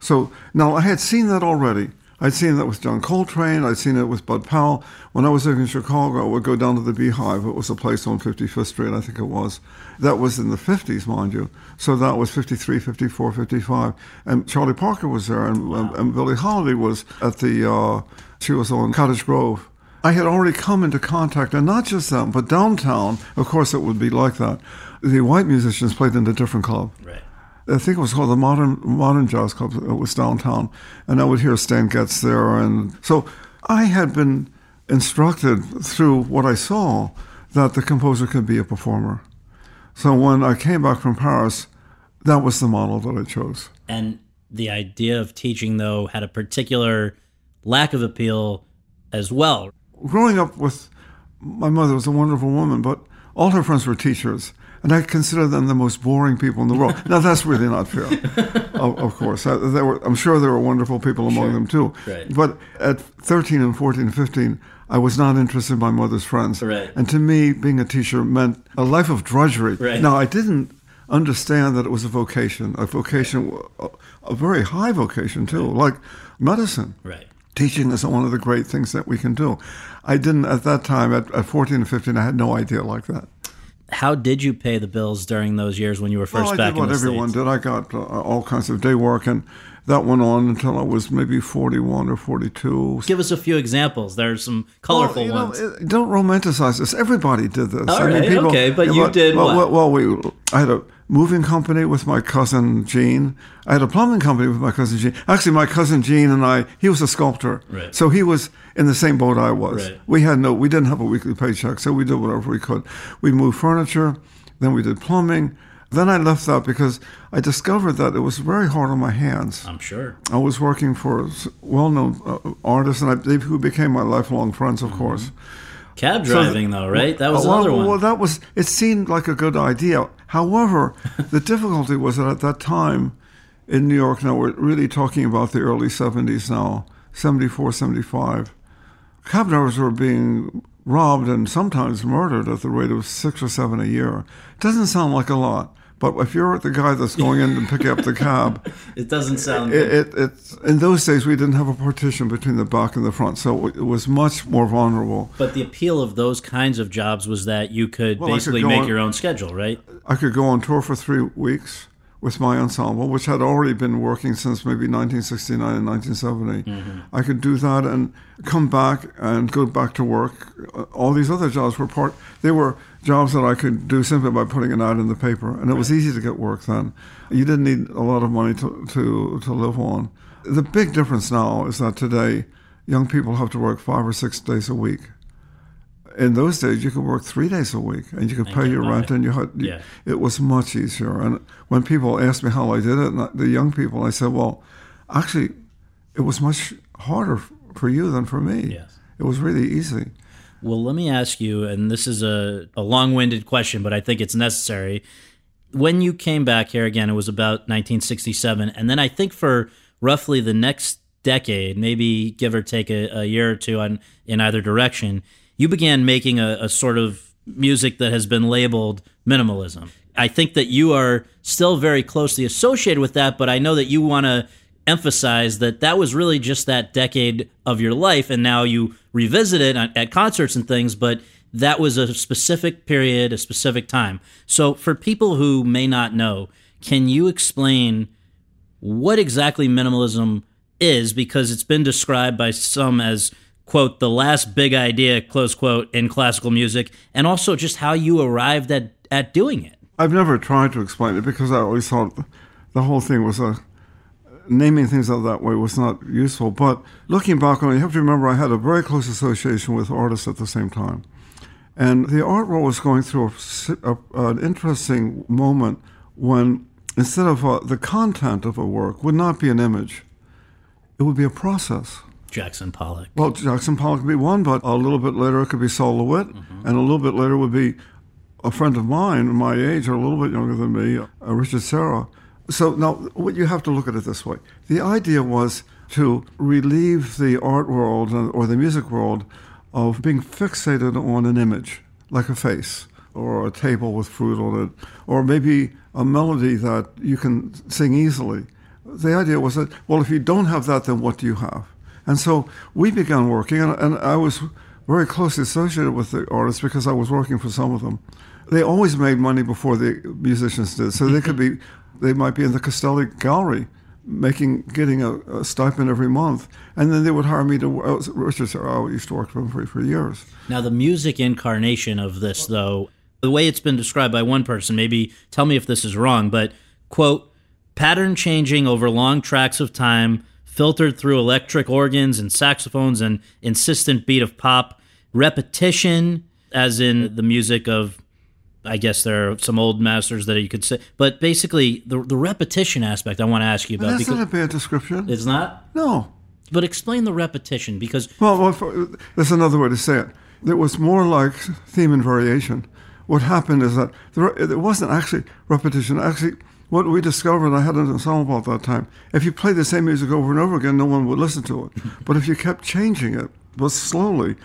So now I had seen that already. I'd seen that with John Coltrane. I'd seen it with Bud Powell. When I was living in Chicago, I would go down to the Beehive. It was a place on 55th Street, I think it was. That was in the 50s, mind you. So that was 53, 54, 55. And Charlie Parker was there, and, and, and Billie Holiday was at the, uh, she was on Cottage Grove. I had already come into contact, and not just them, but downtown, of course, it would be like that. The white musicians played in a different club. right. I think it was called the Modern Modern Jazz Club. It was downtown, and I would hear Stan Getz there, and so I had been instructed through what I saw that the composer could be a performer. So when I came back from Paris, that was the model that I chose. And the idea of teaching, though, had a particular lack of appeal as well. growing up with my mother was a wonderful woman, but all her friends were teachers, and I consider them the most boring people in the world. now that's really not fair, of, of course. Uh, I, there were, I'm sure there were wonderful people among them too. Right. But at 13 and 14 and 15, I was not interested in my mother's friends. Right. And to me, being a teacher meant a life of drudgery. Right. Now I didn't understand that it was a vocation, a vocation, a, a very high vocation too, like medicine. Right. teaching is one of the great things that we can do. I didn't at that time, at, at 14 and 15, I had no idea like that. How did you pay the bills during those years when you were first well, I back did what in the everyone States? did. I got uh, all kinds of day work, and that went on until I was maybe 41 or 42. Give us a few examples. There's some colorful well, you know, ones. it- don't romanticize this. Everybody did this. All right, okay, but you did well, what? Well, well, we, I had a moving company with my cousin Gene. I had a plumbing company with my cousin Gene. Actually, my cousin Gene and I, he was a sculptor. Right. So he was in the same boat I was. Right. We had no, we didn't have a weekly paycheck, so we did whatever we could. We moved furniture, then we did plumbing. Then I left that because I discovered that it was very hard on my hands. I'm sure. I was working for well-known uh, artists, and I, they, who became my lifelong friends, of course. Cab So driving, th- though, right? That was well, another one. Well, that was. It seemed like a good idea. However, the difficulty was that at that time in New York, now we're really talking about the early 70s now, 74, 75, cab drivers were being robbed and sometimes murdered at the rate of six or seven a year. Doesn't sound like a lot, but if you're the guy that's going in to pick up the cab, it doesn't sound. it, it, it's in those days we didn't have a partition between the back and the front, so it was much more vulnerable. but the appeal of those kinds of jobs was that you could Well, I could basically make on- your own schedule, right? I could go on tour for three weeks with my ensemble, which had already been working since maybe 1969 and 1970. I could do that and come back and go back to work. Uh, All these other jobs were part, they were jobs that I could do simply by putting an ad in the paper. And it was easy to get work then. You didn't need a lot of money to, to, to live on. The big difference now is that today, young people have to work five or six days a week in those days you could work three days a week and you could pay your rent and you had Yeah. it was much easier and when people asked me how i did it and I- the young people i said well actually it was much harder for you than for me Yes. it was really easy Well, let me ask you, and this is a, a long winded question, but I think it's necessary. When you came back here again, it was about 1967. And then I think for roughly the next decade, maybe give or take a, a year or two on, in either direction, you began making a, a sort of music that has been labeled minimalism. I think that you are still very closely associated with that, but I know that you want to emphasize that that was really just that decade of your life, and now you revisit it at at concerts and things, but that was a specific period, a specific time. So, for people who may not know, can you explain what exactly minimalism is? Because it's been described by some as, quote, the last big idea, close quote, in classical music, and also just how you arrived at, at doing it. i've never tried to explain it because i always thought the whole thing was a naming things out that way was not useful but looking back on it you have to remember i had a very close association with artists at the same time And the art world was going through a a, an interesting moment when instead of uh, the content of a work would not be an image, it would be a process. Jackson Pollock. Well, Jackson Pollock could be one, but a little bit later it could be Sol LeWitt, and a little bit later would be a friend of mine, my age, or a little bit younger than me, uh, Richard Serra. So now, what you have to look at it this way: the idea was to relieve the art world uh, or the music world of being fixated on an image, like a face or a table with fruit on it, or maybe a melody that you can sing easily. The idea was that, well, if you don't have that, then what do you have? And so we began working, and, and I was very closely associated with the artists because I was working for some of them. They always made money before the musicians did, so they could be, they might be in the Castelli Gallery, making getting a, a stipend every month, and then they would hire me to. Uh, Richard said, "Oh, I used to work for him for, for years." Now, the music incarnation of this, though, the way it's been described by one person, maybe tell me if this is wrong, but quote, pattern changing over long tracks of time, filtered through electric organs and saxophones and insistent beat of pop, repetition, as in the music of. I guess there are some old masters that you could say, but basically the the repetition aspect I want to ask you about That's not a bad description. it's not. No. But explain the repetition because Well, well for, there's another way to say it. It was more like theme and variation. What happened is that there, it wasn't actually repetition. Actually, what we discovered, I had an ensemble at that time. If you played the same music over and over again, no one would listen to it. but if you kept changing it, but slowly,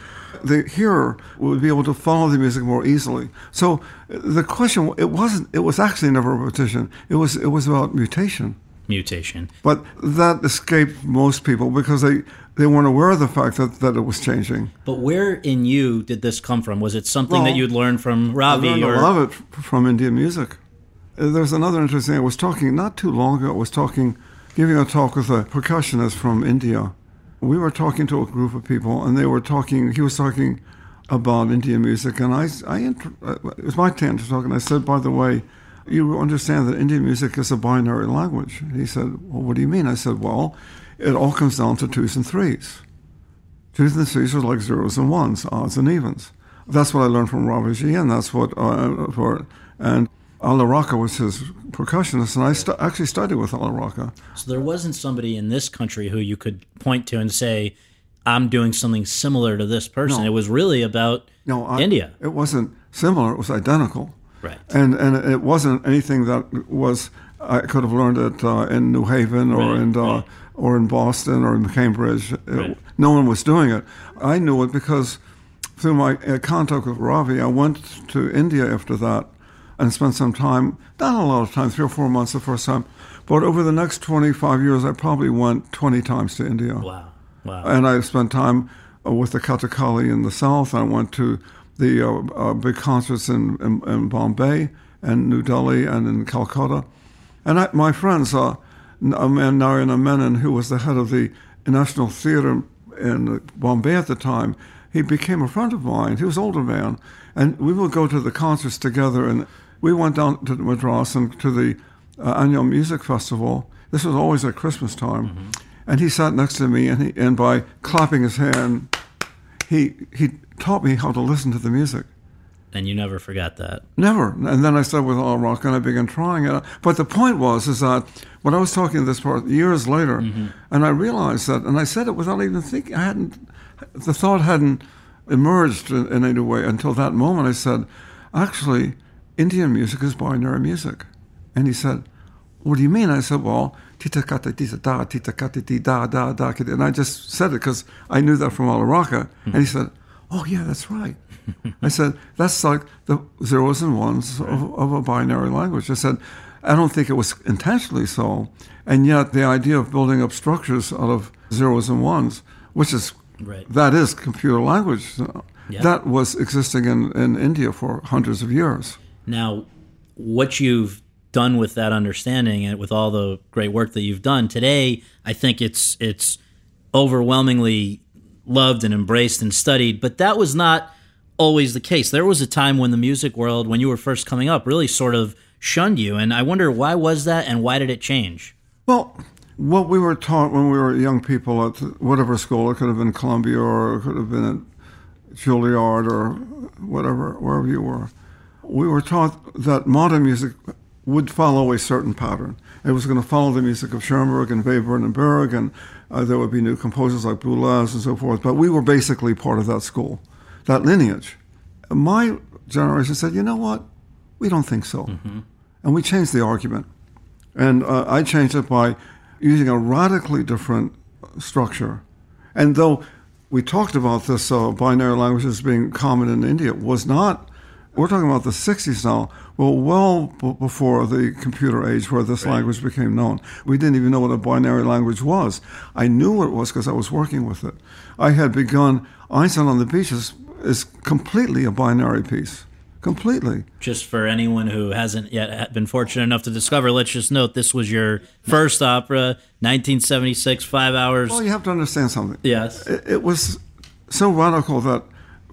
the hearer would be able to follow the music more easily. So the question, it wasn't. It was actually never repetition. It was. It was about mutation. mutation. But that escaped most people because they, they weren't aware of the fact that, that it was changing. But where in you did this come from? Was it something Well, that you'd learned from Ravi? I learned or a lot of it from Indian music. There's another interesting. I was talking not too long ago. I was talking, giving a talk with a percussionist from India. We were talking to a group of people, and they were talking. He was talking about Indian music, and I, I uh, it was my turn to talk, and I said, by the way, you understand that Indian music is a binary language. He said, well, what do you mean? I said, well, it all comes down to twos and threes. Twos and threes are like zeros and ones, odds and evens. That's what I learned from Raviji, and that's what uh, for and Alla Rakha was his percussionist, and I stu- actually studied with Alla Rakha. So there wasn't somebody in this country who you could point to and say, "I'm doing something similar to this person." No. It was really about No, I, India, It wasn't similar; it was identical. right? and and it wasn't anything that was I could have learned it uh, in New Haven or Right, in uh, right. or in Boston or in Cambridge. It- Right. no one was doing it. I knew it because through my uh, contact with Ravi, I went to India after that and spent some time, not a lot of time, three or four months the first time, but over the next 25 years, I probably went 20 times to India. Wow, wow. And I spent time uh, with the Kathakali in the south. I went to the uh, uh, big concerts in, in, in Bombay and New Delhi and in Calcutta. And I, my friends, uh, a man Narayana Menon, who was the head of the National Theatre in Bombay at the time, he became a friend of mine. He was an older man. And we would go to the concerts together. And we went down to Madras and to the uh, annual music festival. This was always at Christmas time. And he sat next to me, and, he, and by clapping his hand, he, he taught me how to listen to the music. and you never forgot that. Never. And then I started with Alla Rakha and I began trying it. But the point was, is that when I was talking this part years later, and I realized that, and I said it without even thinking, I hadn't, the thought hadn't emerged in, in any way until that moment. I said, actually, Indian music is binary music. And he said, what do you mean? I said, well, tita kata tita da, tita kata ti da, da, da. And I just said it because I knew that from Alla Rakha. And he said, oh, yeah, that's right. I said, that's like the zeros and ones of, of a binary language. I said, I don't think it was intentionally so. And yet, the idea of building up structures out of zeros and ones, which is Right. that is computer language, Yeah. that was existing in, in India for hundreds of years. Now, what you've done with that understanding and with all the great work that you've done today, I think it's it's overwhelmingly loved and embraced and studied. But that was not always the case. There was a time when the music world, when you were first coming up, really sort of shunned you, and I wonder why was that and why did it change? Well, what we were taught when we were young people at whatever school, it could have been Columbia or it could have been at Juilliard or whatever, wherever you were, we were taught that modern music would follow a certain pattern. It was going to follow the music of Schoenberg and Webern and Berg, and uh, there would be new composers like Boulez and so forth. But we were basically part of that school, that lineage. My generation said, you know what? We don't think so. And we changed the argument. And uh, I changed it by using a radically different structure. And though we talked about this uh, binary language as being common in India, it was not. We're talking about the 60s now. Well, well b- before the computer age where this language became known. We didn't even know what a binary language was. I knew what it was because I was working with it. I had begun Einstein on the Beach is, is completely a binary piece. Completely. Just for anyone who hasn't yet been fortunate enough to discover, let's just note this was your first opera, 1976, five hours. Well, you have to understand something. Yes. it, it was so radical that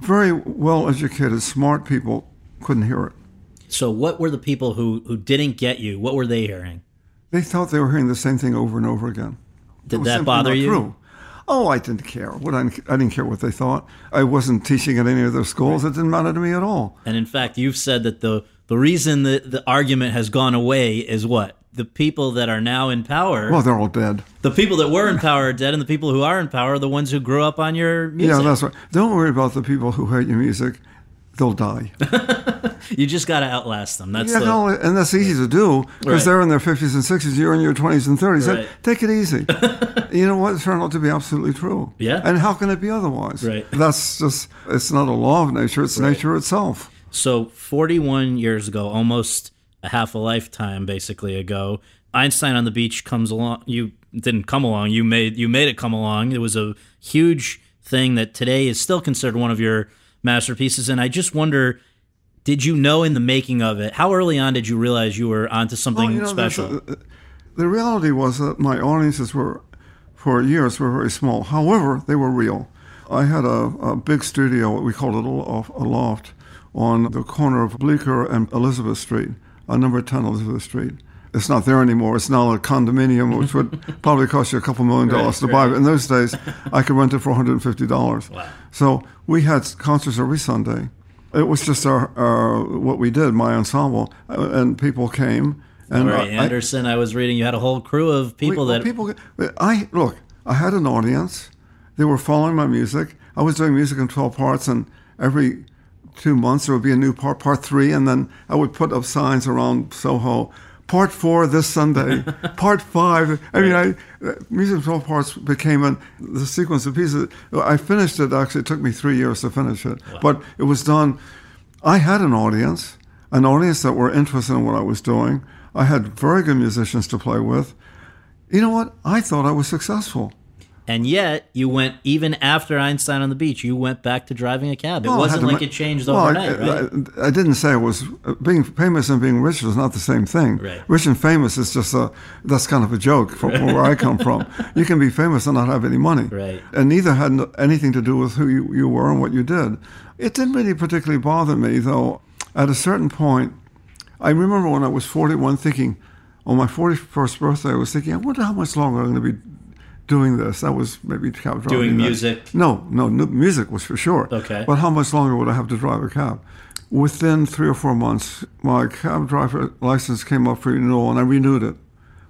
very well educated, smart people couldn't hear it. So, what were the people who, who didn't get you? What were they hearing? They thought they were hearing the same thing over and over again. Did that bother you? True. Oh, I didn't care. What I, I didn't care what they thought. I wasn't teaching at any of their schools. It didn't matter to me at all. And in fact, you've said that the the reason that the argument has gone away is what the people that are now in power. Well, they're all dead. the people that were in power are dead, and the people who are in power are the ones who grew up on your music. Yeah, that's right. Don't worry about the people who hate your music. They'll die. you just got to outlast them. That's Yeah, the, no, and that's easy to do because Right. they're in their 50s and 60s. You're in your 20s and 30s. Right. Take it easy. you know what? It turned out to be absolutely true. Yeah. And how can it be otherwise? Right. That's just, it's not a law of nature, it's nature itself. So, 41 years ago, almost a half a lifetime basically ago, Einstein on the Beach comes along. You didn't come along. You made you made it come along. It was a huge thing that today is still considered one of your masterpieces. And I just wonder, did you know in the making of it? How early on did you realize you were onto oh, something Well, you know, special? a- the reality was that my audiences were, for years, were very small. However, they were real. I had a, a big studio, we called it a loft, on the corner of Bleecker and Elizabeth Street, on number 10 the Street. It's not there anymore. It's now a condominium, which would probably cost you a couple million dollars to buy. But in those days, I could rent it for $150. Wow. So we had concerts every Sunday. It was just our, our what we did, my ensemble, uh, and people came. And Laurie I- Anderson, I, was reading you had a whole crew of people well, that people. I look. I had an audience. They were following my music. I was doing music in twelve parts, and every two months there would be a new part, part three, and then I would put up signs around Soho. Part four this Sunday. part five. I mean, I uh, music in twelve parts became an, the sequence of pieces. I finished it. Actually, it took me three years to finish it, but it was done. I had an audience, an audience that were interested in what I was doing. I had very good musicians to play with. You know what? I thought I was successful. And yet, you went even after Einstein on the Beach. You went back to driving a cab. It Well, wasn't like ma- it changed well, I- overnight, right? I, I didn't say it was uh, being famous and being rich is not the same thing. Right. Rich and famous is just a that's kind of a joke from where I come from. You can be famous and not have any money. Right. And neither had anything to do with who you, you were and what you did. It didn't really particularly bother me though. At a certain point, I remember when I was 41 thinking, on my 41st birthday, I was thinking, I wonder how much longer I'm going to be doing this. That was maybe cab driving. Doing music? No, no, no, music was for sure. Okay. But how much longer would I have to drive a cab? Within three or four months, my cab driver license came up for renewal and I renewed it.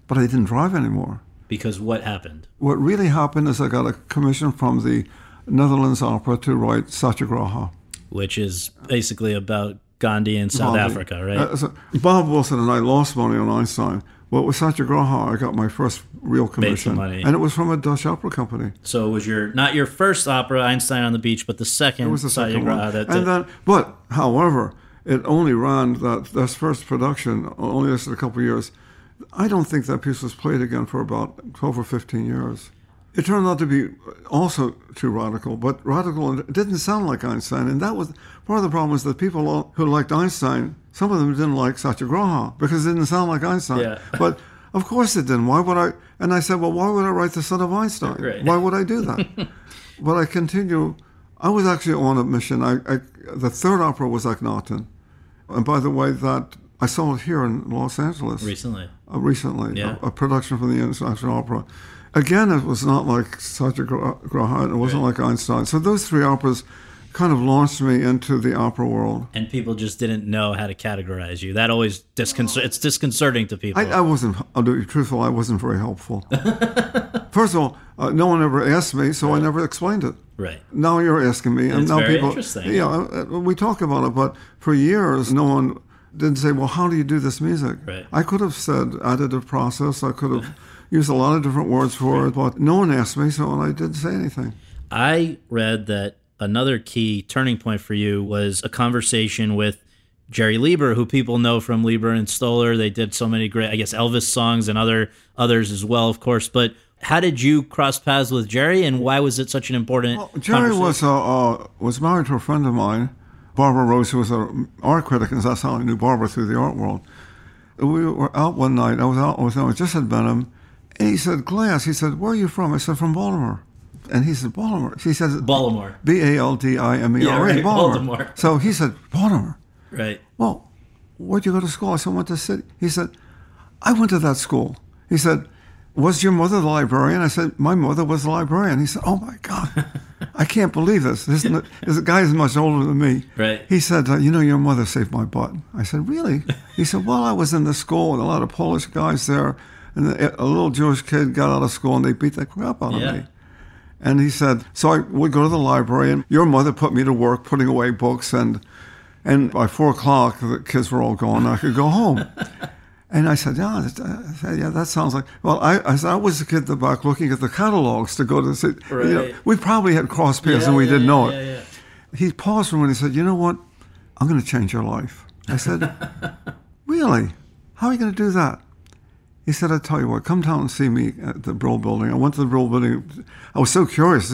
But I didn't drive anymore. because what happened? What really happened is I got a commission from the Netherlands Opera to write Satyagraha. Which is basically about Gandhi in South Gandhi. Africa, right? Uh, so Bob Wilson and I lost money on Einstein. Well, with Satyagraha, I got my first real commission. money. And it was from a Dutch opera company. so it was your not your first opera, Einstein on the Beach, but the second. It was the second one. That and then, but however, it only ran that that first production only lasted a couple of years. I don't think that piece was played again for about twelve or fifteen years. It turned out to be also too radical, but radical and it didn't sound like Einstein, and that was part of the problem. Was that people who liked Einstein, some of them didn't like Satyagraha because it didn't sound like Einstein. Yeah. But of course it didn't. Why would I? And I said, well, why would I write the Son of Einstein? Right. Why would I do that? but I continue. I was actually on a mission. I, I the third opera was Akhenaten, and by the way, that I saw it here in Los Angeles recently. uh, recently, Yeah. a, a production from the International Opera. Again, it was not like Satyagraha, it wasn't like Einstein. So those three operas kind of launched me into the opera world. And people just didn't know how to categorize you. That always disconcert. It's disconcerting to people. I, I wasn't, I'll be truthful, I wasn't very helpful. First of all, uh, no one ever asked me, so I never explained it. right. Now you're asking me, and It's now very people. interesting. Yeah, uh, uh, we talk about it, but for years, no one didn't say, "Well, how do you do this music?" Right. I could have said additive process. I could have used a lot of different words for it, but no one asked me, so I didn't say anything. I read that another key turning point for you was a conversation with Jerry Leiber, who people know from Leiber and Stoller. They did so many great, I guess, Elvis songs and other others as well, of course. But how did you cross paths with Jerry, and why was it such an important? Well, Jerry was uh, uh, was married to a friend of mine, Barbara Rose, who was an art critic, and that's how I knew Barbara through the art world. We were out one night. I was out with him. I just had Benham, and he said, "Glass." He said, "Where are you from?" I said, "From Baltimore." And he said, "Baltimore." He says, Baltimore, B A L D I M E R A, Baltimore. Baltimore. So he said, Baltimore. right? Well, where'd you go to school? I said, I went to city. He said, I went to that school. He said, was your mother the librarian? I said, my mother was the librarian. He said, oh my God, I can't believe this. This, this guy is much older than me. Right. He said, uh, you know, your mother saved my butt. I said, really? He said, well, I was in the school and a lot of Polish guys there. And a little Jewish kid got out of school and they beat the crap out of Yeah. me. And he said, so I would go to the library, and your mother put me to work putting away books, and and by four o'clock the kids were all gone. I could go home. And I said, yeah, that- I said, yeah, that sounds like. Well, I, I, said, I was a kid in the back looking at the catalogs to go to see. You know, Right. we probably had cross paths Yeah, and we yeah, didn't know it. yeah. He paused for a minute and he said, you know what? I'm going to change your life. I said, really? How are you going to do that? He said, I'll tell you what, come down and see me at the Brill Building. I went to the Brill Building. I was so curious.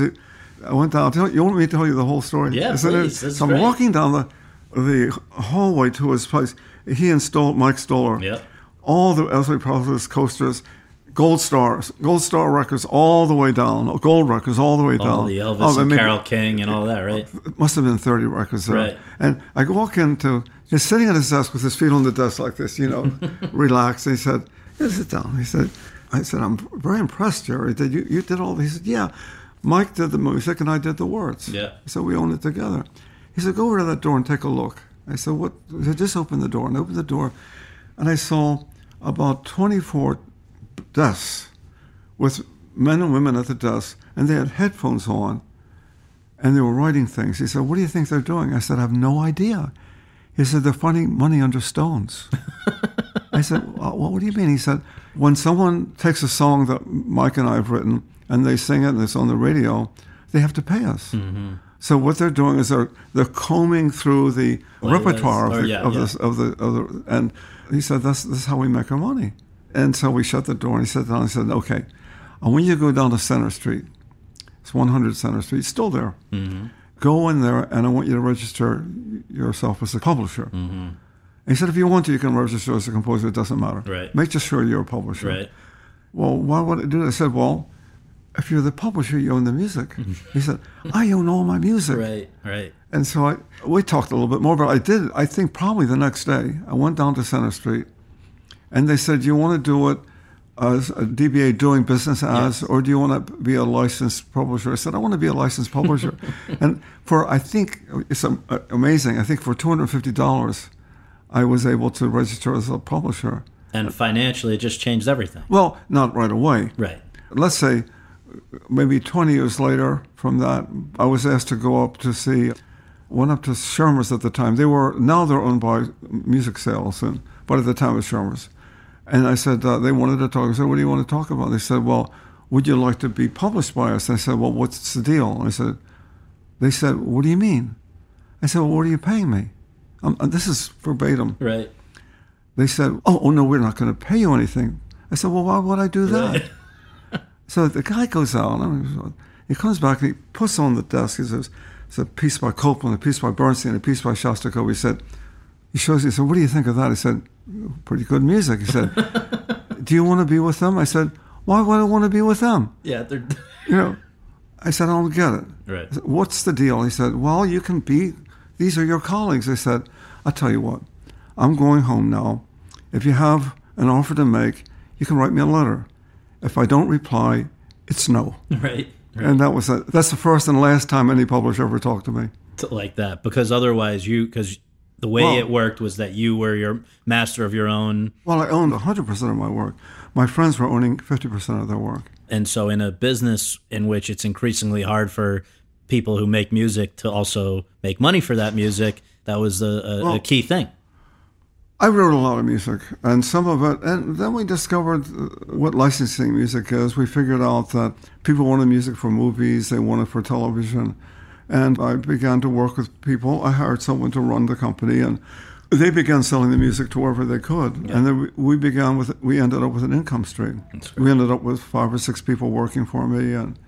I went down. Tell, you want me to tell you the whole story? Yeah, Isn't please. That's so I'm great. walking down the the hallway to his place. He Stoll, Mike Stoller, Yep. all the Isley Brothers coasters, Gold Stars, Gold Star records all the way down, Gold records all the way down. All the Elvis Oh, and maybe- Carole King and all that, right? it must have been 30 records there. Right. And I walk into, he's sitting at his desk with his feet on the desk like this, you know, relaxed. And he said, yeah, sit down. He said, I said, I'm very impressed, Jerry. Did you, you did all this? He said, yeah. Mike did the music and I did the words. Yeah. So we own it together. He said, go over to that door and take a look. I said, what? He said, just open the door. And I opened the door. And I saw about 24 desks with men and women at the desk. And they had headphones on and they were writing things. He said, What do you think they're doing? I said, I have no idea. He said, They're finding money under stones. I said, well, What do you mean? He said, When someone takes a song that Mike and I have written and they sing it and it's on the radio, they have to pay us. So what they're doing is they're they're combing through the repertoire of the, yeah, of, yeah. this of the of the and he said that's this is how we make our money. And so we shut the door and he sat down and said, Okay, I want you to go down to Center Street. It's 100 Center Street, it's still there. Mm-hmm. Go in there, and I want you to register yourself as a publisher. Mm-hmm. He said, if you want to, you can register as a composer. It doesn't matter. Right. Make just sure you're a publisher. Right. Well, why would I do that? I said, well, if you're the publisher, you own the music. he said, I own all my music. Right. Right. And so I, we talked a little bit more, but I did, I think probably the next day, I went down to Center Street and they said, Do you want to do it as a DBA doing business as, or do you want to be a licensed publisher? I said, I want to be a licensed publisher. and for, I think, it's uh, amazing, I think for $250, I was able to register as a publisher. And financially, it just changed everything. Well, not right away. Right. Let's say maybe 20 years later from that, I was asked to go up to see, went up to Schirmer's at the time. They were, now they're owned by Music Sales, and, but at the time it was Schirmer's. And I said, uh, they wanted to talk. I said, what do you want to talk about? They said, well, would you like to be published by us? I said, well, what's the deal? I said, they said, what do you mean? I said, well, what are you paying me? Um, and this is verbatim. Right. They said, oh, oh no, we're not going to pay you anything. I said, well, why would I do that? So the guy goes out, and he comes back and he puts on the desk. He says, "It's a piece by Copland, a piece by Bernstein, a piece by Shostakovich." He said, "He shows." He said, "What do you think of that?" He said, "Pretty good music." He said, "Do you want to be with them?" I said, "Why would I want to be with them?" Yeah. They're You know, I said, "I don't get it." Right. Said, What's the deal? He said, "Well, you can be. These are your colleagues." I said, "I'll tell you what. I'm going home now. If you have an offer to make, you can write me a letter. If I don't reply, it's no." right. And that was it. That's the first and last time any publisher ever talked to me. like that because otherwise you because the way Well- it worked was that you were your master of your own Well, I owned 100% of my work. My friends were owning 50% of their work. and so in a business in which it's increasingly hard for people who make music to also make money for that music that was a, a, a key thing I wrote a lot of music, and some of it, and then we discovered what licensing music is. We figured out that people wanted music for movies, they wanted for television, and I began to work with people. I hired someone to run the company, and they began selling the music to wherever they could. And then we, we began with, we ended up with an income stream. We ended up with five or six people working for me, and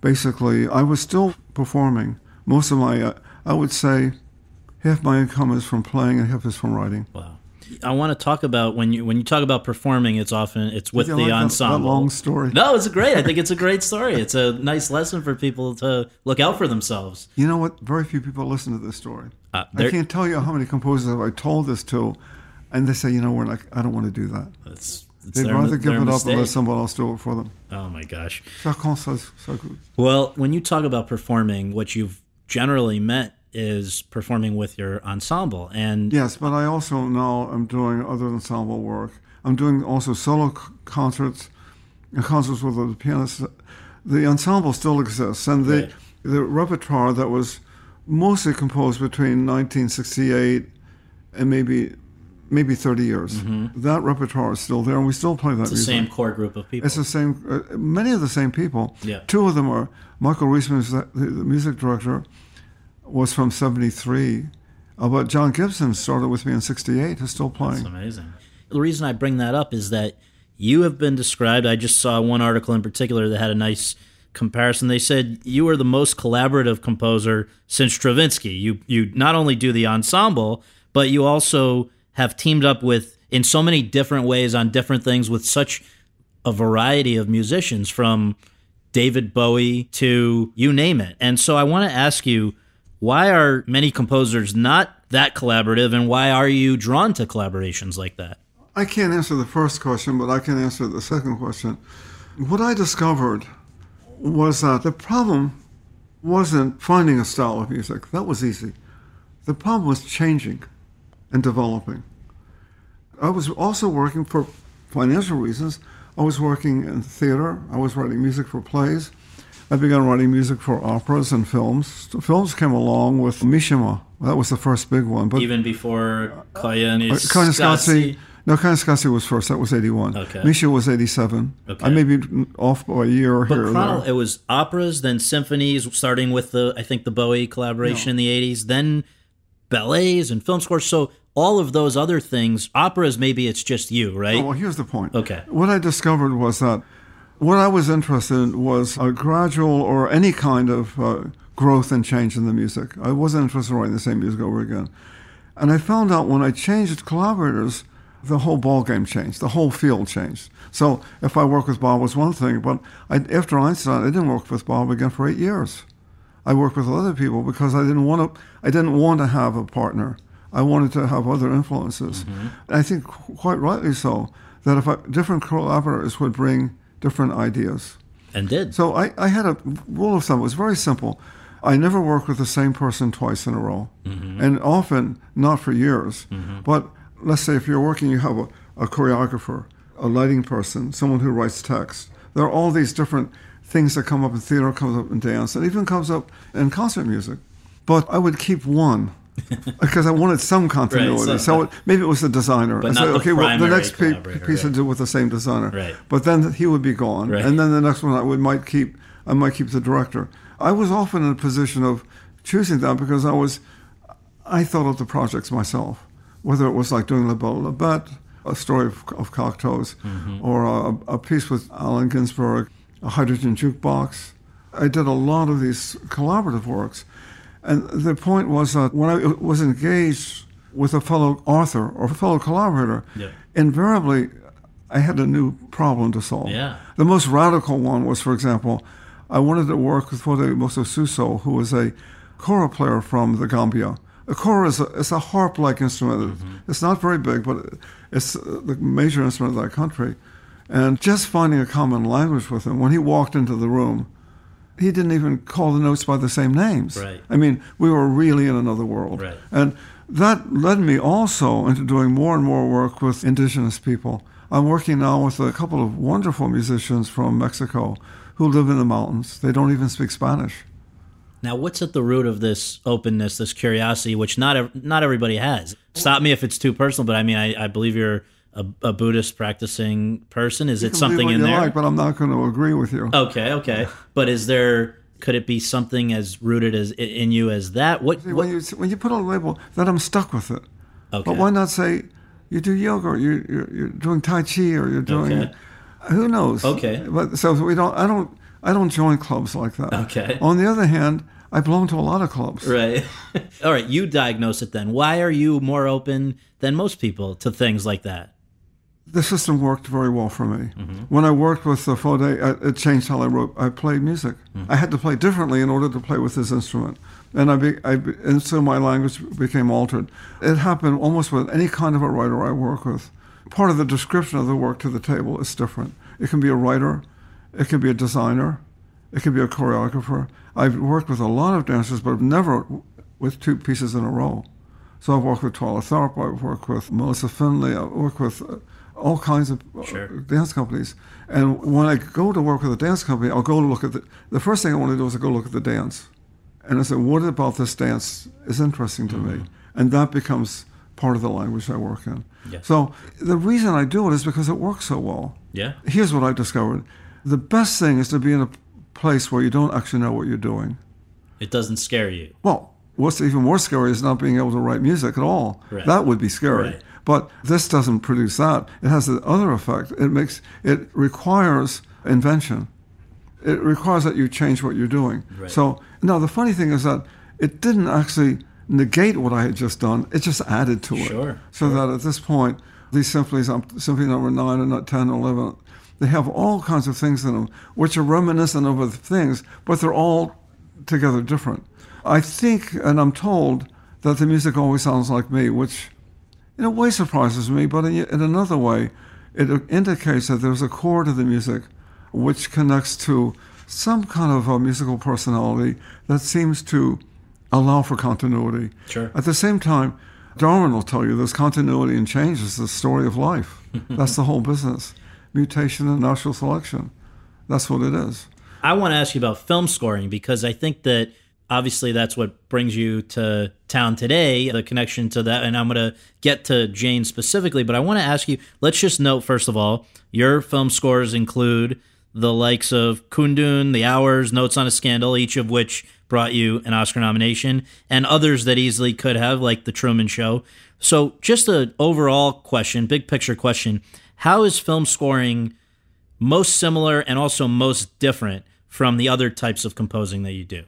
basically, I was still performing. Most of my, uh, I would say, half my income is from playing and half is from writing. wow i want to talk about when you when you talk about performing it's often it's with the like that- that ensemble long story? no it's a great i think it's a great story it's a nice lesson for people to look out for themselves You know what? Very few people listen to this story. Uh, I can't tell you how many composers I told this to, and they say, you know, we're like, I don't want to do that. it's They'd their, rather give it up mistake. and let someone else do it for them. oh my gosh Chacun sa, sa goût. Well, when you talk about performing, what you've generally meant is performing with your ensemble. And Yes, but I also now I'm doing other ensemble work. I'm doing also solo c- concerts and concerts with the pianists. The ensemble still exists, and the Right. the repertoire that was mostly composed between 1968 and maybe maybe 30 years. That repertoire is still there, and we still play that Mm-hmm. it's the music. same core group of people. It's the same. Uh, many of the same people. Yeah. Two of them are Michael Riesman, who's the, the music director, was from '73, uh, but John Gibson started with me in '68. Is still It's playing. amazing. The reason I bring that up is that You have been described, I just saw one article in particular that had a nice comparison. They said you are the most collaborative composer since Stravinsky. You you not only do the ensemble, but you also have teamed up with in so many different ways on different things with such a variety of musicians from David Bowie to you name it. And so I want to ask you why are many composers not that collaborative and why are you drawn to collaborations like that? I can't answer the first question, but I can answer the second question. What I discovered was that the problem wasn't finding a style of music, that was easy. The problem was changing and developing. I was also working for financial reasons. I was working in theater, I was writing music for plays. I began writing music for operas and films. Films came along with Mishima. That was the first big one. But even before Koyaanisqatsi? Uh, Koyaanisqatsi no, Koyaanisqatsi was first. That was 81. Okay. Misha was 87. Okay. I may be off by a year but here chrono- It was operas, then symphonies, starting with the, I think, the Bowie collaboration in the 80s, then ballets and film scores. So all of those other things, operas, maybe it's just you, right? Oh, well, here's the point. Okay. What I discovered was that what I was interested in was a gradual or any kind of uh, growth and change in the music. I wasn't interested in writing the same music over again. And I found out when I changed collaborators, the whole ball game changed, the whole field changed. So if I work with Bob was one thing, but I, after Einstein, I didn't work with Bob again for eight years. I worked with other people because I didn't want to. I didn't want to have a partner. I wanted to have other influences. Mm-hmm. I think quite rightly so that if I, different collaborators would bring different ideas. And did. So I, I had a rule of thumb. It was very simple. I never work with the same person twice in a row, mm-hmm. and often not for years. Mm-hmm. But let's say if you're working, you have a, a choreographer, a lighting person, someone who writes text. There are all these different things that come up in theater, comes up in dance, and even comes up in concert music. But I would keep one because I wanted some continuity. Right, so, so maybe it was the designer. But I okay, well, the next piece right. I do with the same designer. Right. But then he would be gone, right. and then the next one I would might keep. I might keep the director. I was often in a position of choosing that because I was, I thought of the projects myself, whether it was like doing La Belle La a story of, of Cocteau's, mm-hmm. or a, a piece with Allen Ginsberg, a hydrogen jukebox. I did a lot of these collaborative works and the point was that when I was engaged with a fellow author or a fellow collaborator, yeah. invariably I had a new problem to solve. Yeah. The most radical one was, for example, I wanted to work with Foday Musa Suso, who was a kora player from the Gambia. A kora is a, it's a harp-like instrument. Mm-hmm. It's not very big, but it's the major instrument of that country. And just finding a common language with him, when he walked into the room, he didn't even call the notes by the same names. Right. I mean, we were really in another world. Right. And that led me also into doing more and more work with indigenous people. I'm working now with a couple of wonderful musicians from Mexico who live in the mountains. They don't even speak Spanish. Now, what's at the root of this openness, this curiosity, which not not everybody has? Stop me if it's too personal, but I mean, I, I believe you're a, a Buddhist practicing person? Is you it something in there? Like, but I'm not going to agree with you. Okay, okay. But is there? Could it be something as rooted as in you as that? What, See, what? when you when you put a label, then I'm stuck with it. Okay. But why not say you do yoga, or you you're, you're doing tai chi, or you're doing okay. who knows? Okay. But so we don't. I don't. I don't join clubs like that. Okay. On the other hand, I belong to a lot of clubs. Right. All right. You diagnose it then. Why are you more open than most people to things like that? The system worked very well for me. Mm-hmm. When I worked with the Foday, it changed how I wrote. I played music. Mm-hmm. I had to play differently in order to play with this instrument, and I, be, I and so my language became altered. It happened almost with any kind of a writer I work with. Part of the description of the work to the table is different. It can be a writer, it can be a designer, it can be a choreographer. I've worked with a lot of dancers, but never with two pieces in a row. So I've worked with Twyla Tharp, I've worked with Molissa Fenley, I've worked with all kinds of uh, sure. dance companies. And when I go to work with a dance company, I'll go look at the. The first thing I want to do is I go look at the dance, and I say, what about this dance is interesting to mm-hmm. me, and that becomes part of the language I work in. Yeah. So the reason I do it is because it works so well. Yeah. Here's what I've discovered: the best thing is to be in a place where you don't actually know what you're doing. It doesn't scare you. Well, what's even more scary is not being able to write music at all. Right. That would be scary. Right. But this doesn't produce that. It has the other effect. It makes it requires invention. It requires that you change what you're doing. Right. So now the funny thing is that it didn't actually negate what I had just done. It just added to it. Sure, So that at this point, these symphonies, um, symphony number nine and not 10 and 11, they have all kinds of things in them, which are reminiscent of other things, but they're all together different. I think, and I'm told, that the music always sounds like me, which in a way surprises me, but in, another way, it indicates that there's a core to the music which connects to some kind of a musical personality that seems to allow for continuity. Sure. At the same time, Darwin will tell you there's continuity and change is the story of life. That's the whole business. Mutation and natural selection. That's what it is. I want to ask you about film scoring because I think that obviously that's what brings you to town today, the connection to that. And I'm going to get to Jane specifically, but I want to ask you let's just note, first of all, your film scores include the likes of Kundun, The Hours, Notes on a Scandal, each of which brought you an Oscar nomination, and others that easily could have, like The Truman Show. So, just an overall question, big picture question how is film scoring most similar and also most different from the other types of composing that you do?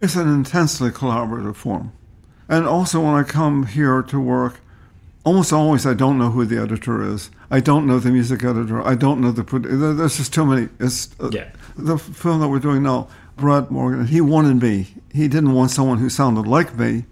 It's an intensely collaborative form. And also, when I come here to work, almost always I don't know who the editor is. I don't know the music editor. I don't know the. produ- There's just too many. It's, uh, Yeah. The film that we're doing now, Brett Morgen, he wanted me. He didn't want someone who sounded like me.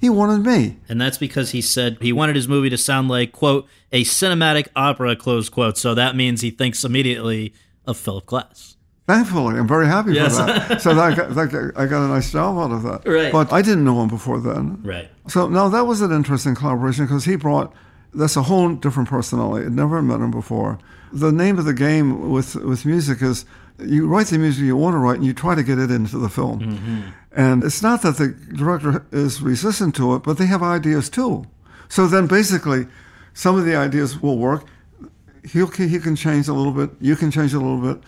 He wanted me. And that's because he said he wanted his movie to sound like, quote, a cinematic opera, close quote. So that means he thinks immediately of Philip Glass. Thankfully, I'm very happy Yes. for that. so that I, got, that I got a nice job out of that. Right. But I didn't know him before then. Right. So now that was an interesting collaboration because he brought that's a whole different personality. I'd never met him before. The name of the game with with music is you write the music you want to write and you try to get it into the film. Mm-hmm. And it's not that the director is resistant to it, but they have ideas too. So then basically, some of the ideas will work. He'll, he can change a little bit. You can change a little bit.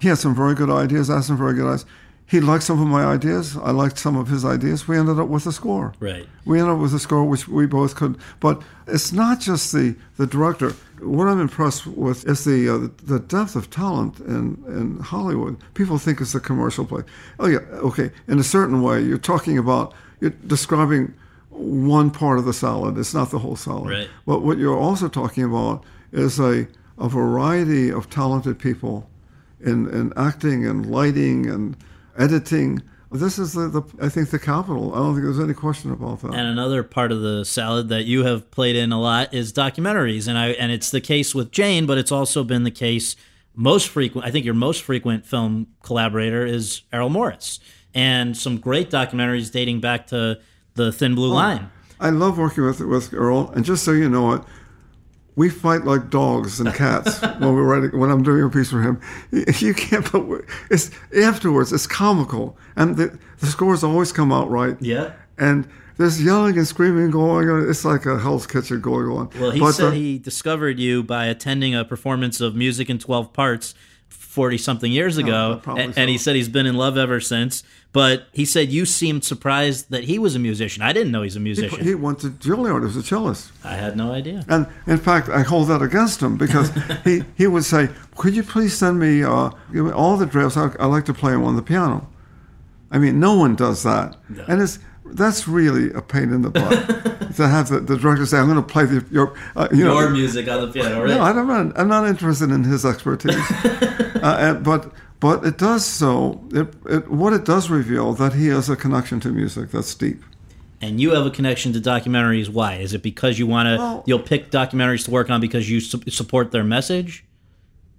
He had some very good ideas. I had some very good ideas. He liked some of my ideas. I liked some of his ideas. We ended up with a score. Right. We ended up with a score which we both could. But it's not just the, the director. What I'm impressed with is the uh, the depth of talent in, in Hollywood. People think it's a commercial play. Oh yeah, okay. In a certain way, you're talking about you're describing one part of the salad. It's not the whole salad. Right. But what you're also talking about is a a variety of talented people in, in acting and lighting and editing. This is the, the I think the capital. I don't think there's any question about that. And another part of the salad that you have played in a lot is documentaries, and I and it's the case with Jane, but it's also been the case most frequent. I think your most frequent film collaborator is Errol Morris, and some great documentaries dating back to the Thin Blue oh, Line. I love working with with Errol, and just so you know it, we fight like dogs and cats when we're writing. When I'm doing a piece for him, you can't. But it's afterwards. It's comical, and the the scores always come out right. Yeah. And there's yelling and screaming going on. It's like a Hell's Kitchen going on. Well, he But, said uh, he discovered you by attending a performance of Music in 12 Parts 40 something years ago. probably and, and he said he's been in love ever since. But he said you seemed surprised that he was a musician. I didn't know he's a musician. he went to Juilliard as a cellist. I had no idea. And in fact, I hold that against him because he, he would say, Could you please send me, uh, all the drafts? I, I like to play them on the piano. I mean, no one does that. And it's that's really a pain in the butt to have the, the director say, I'm going to play the, your, uh, you know, Your music on the piano, right? no, I don't, I'm not interested in his expertise. uh, and, but but it does so. It, it, what it does reveal that he has a connection to music that's deep. and you have a connection to documentaries. Why? Is it because you want to? Well- you'll pick documentaries to work on because you su- support their message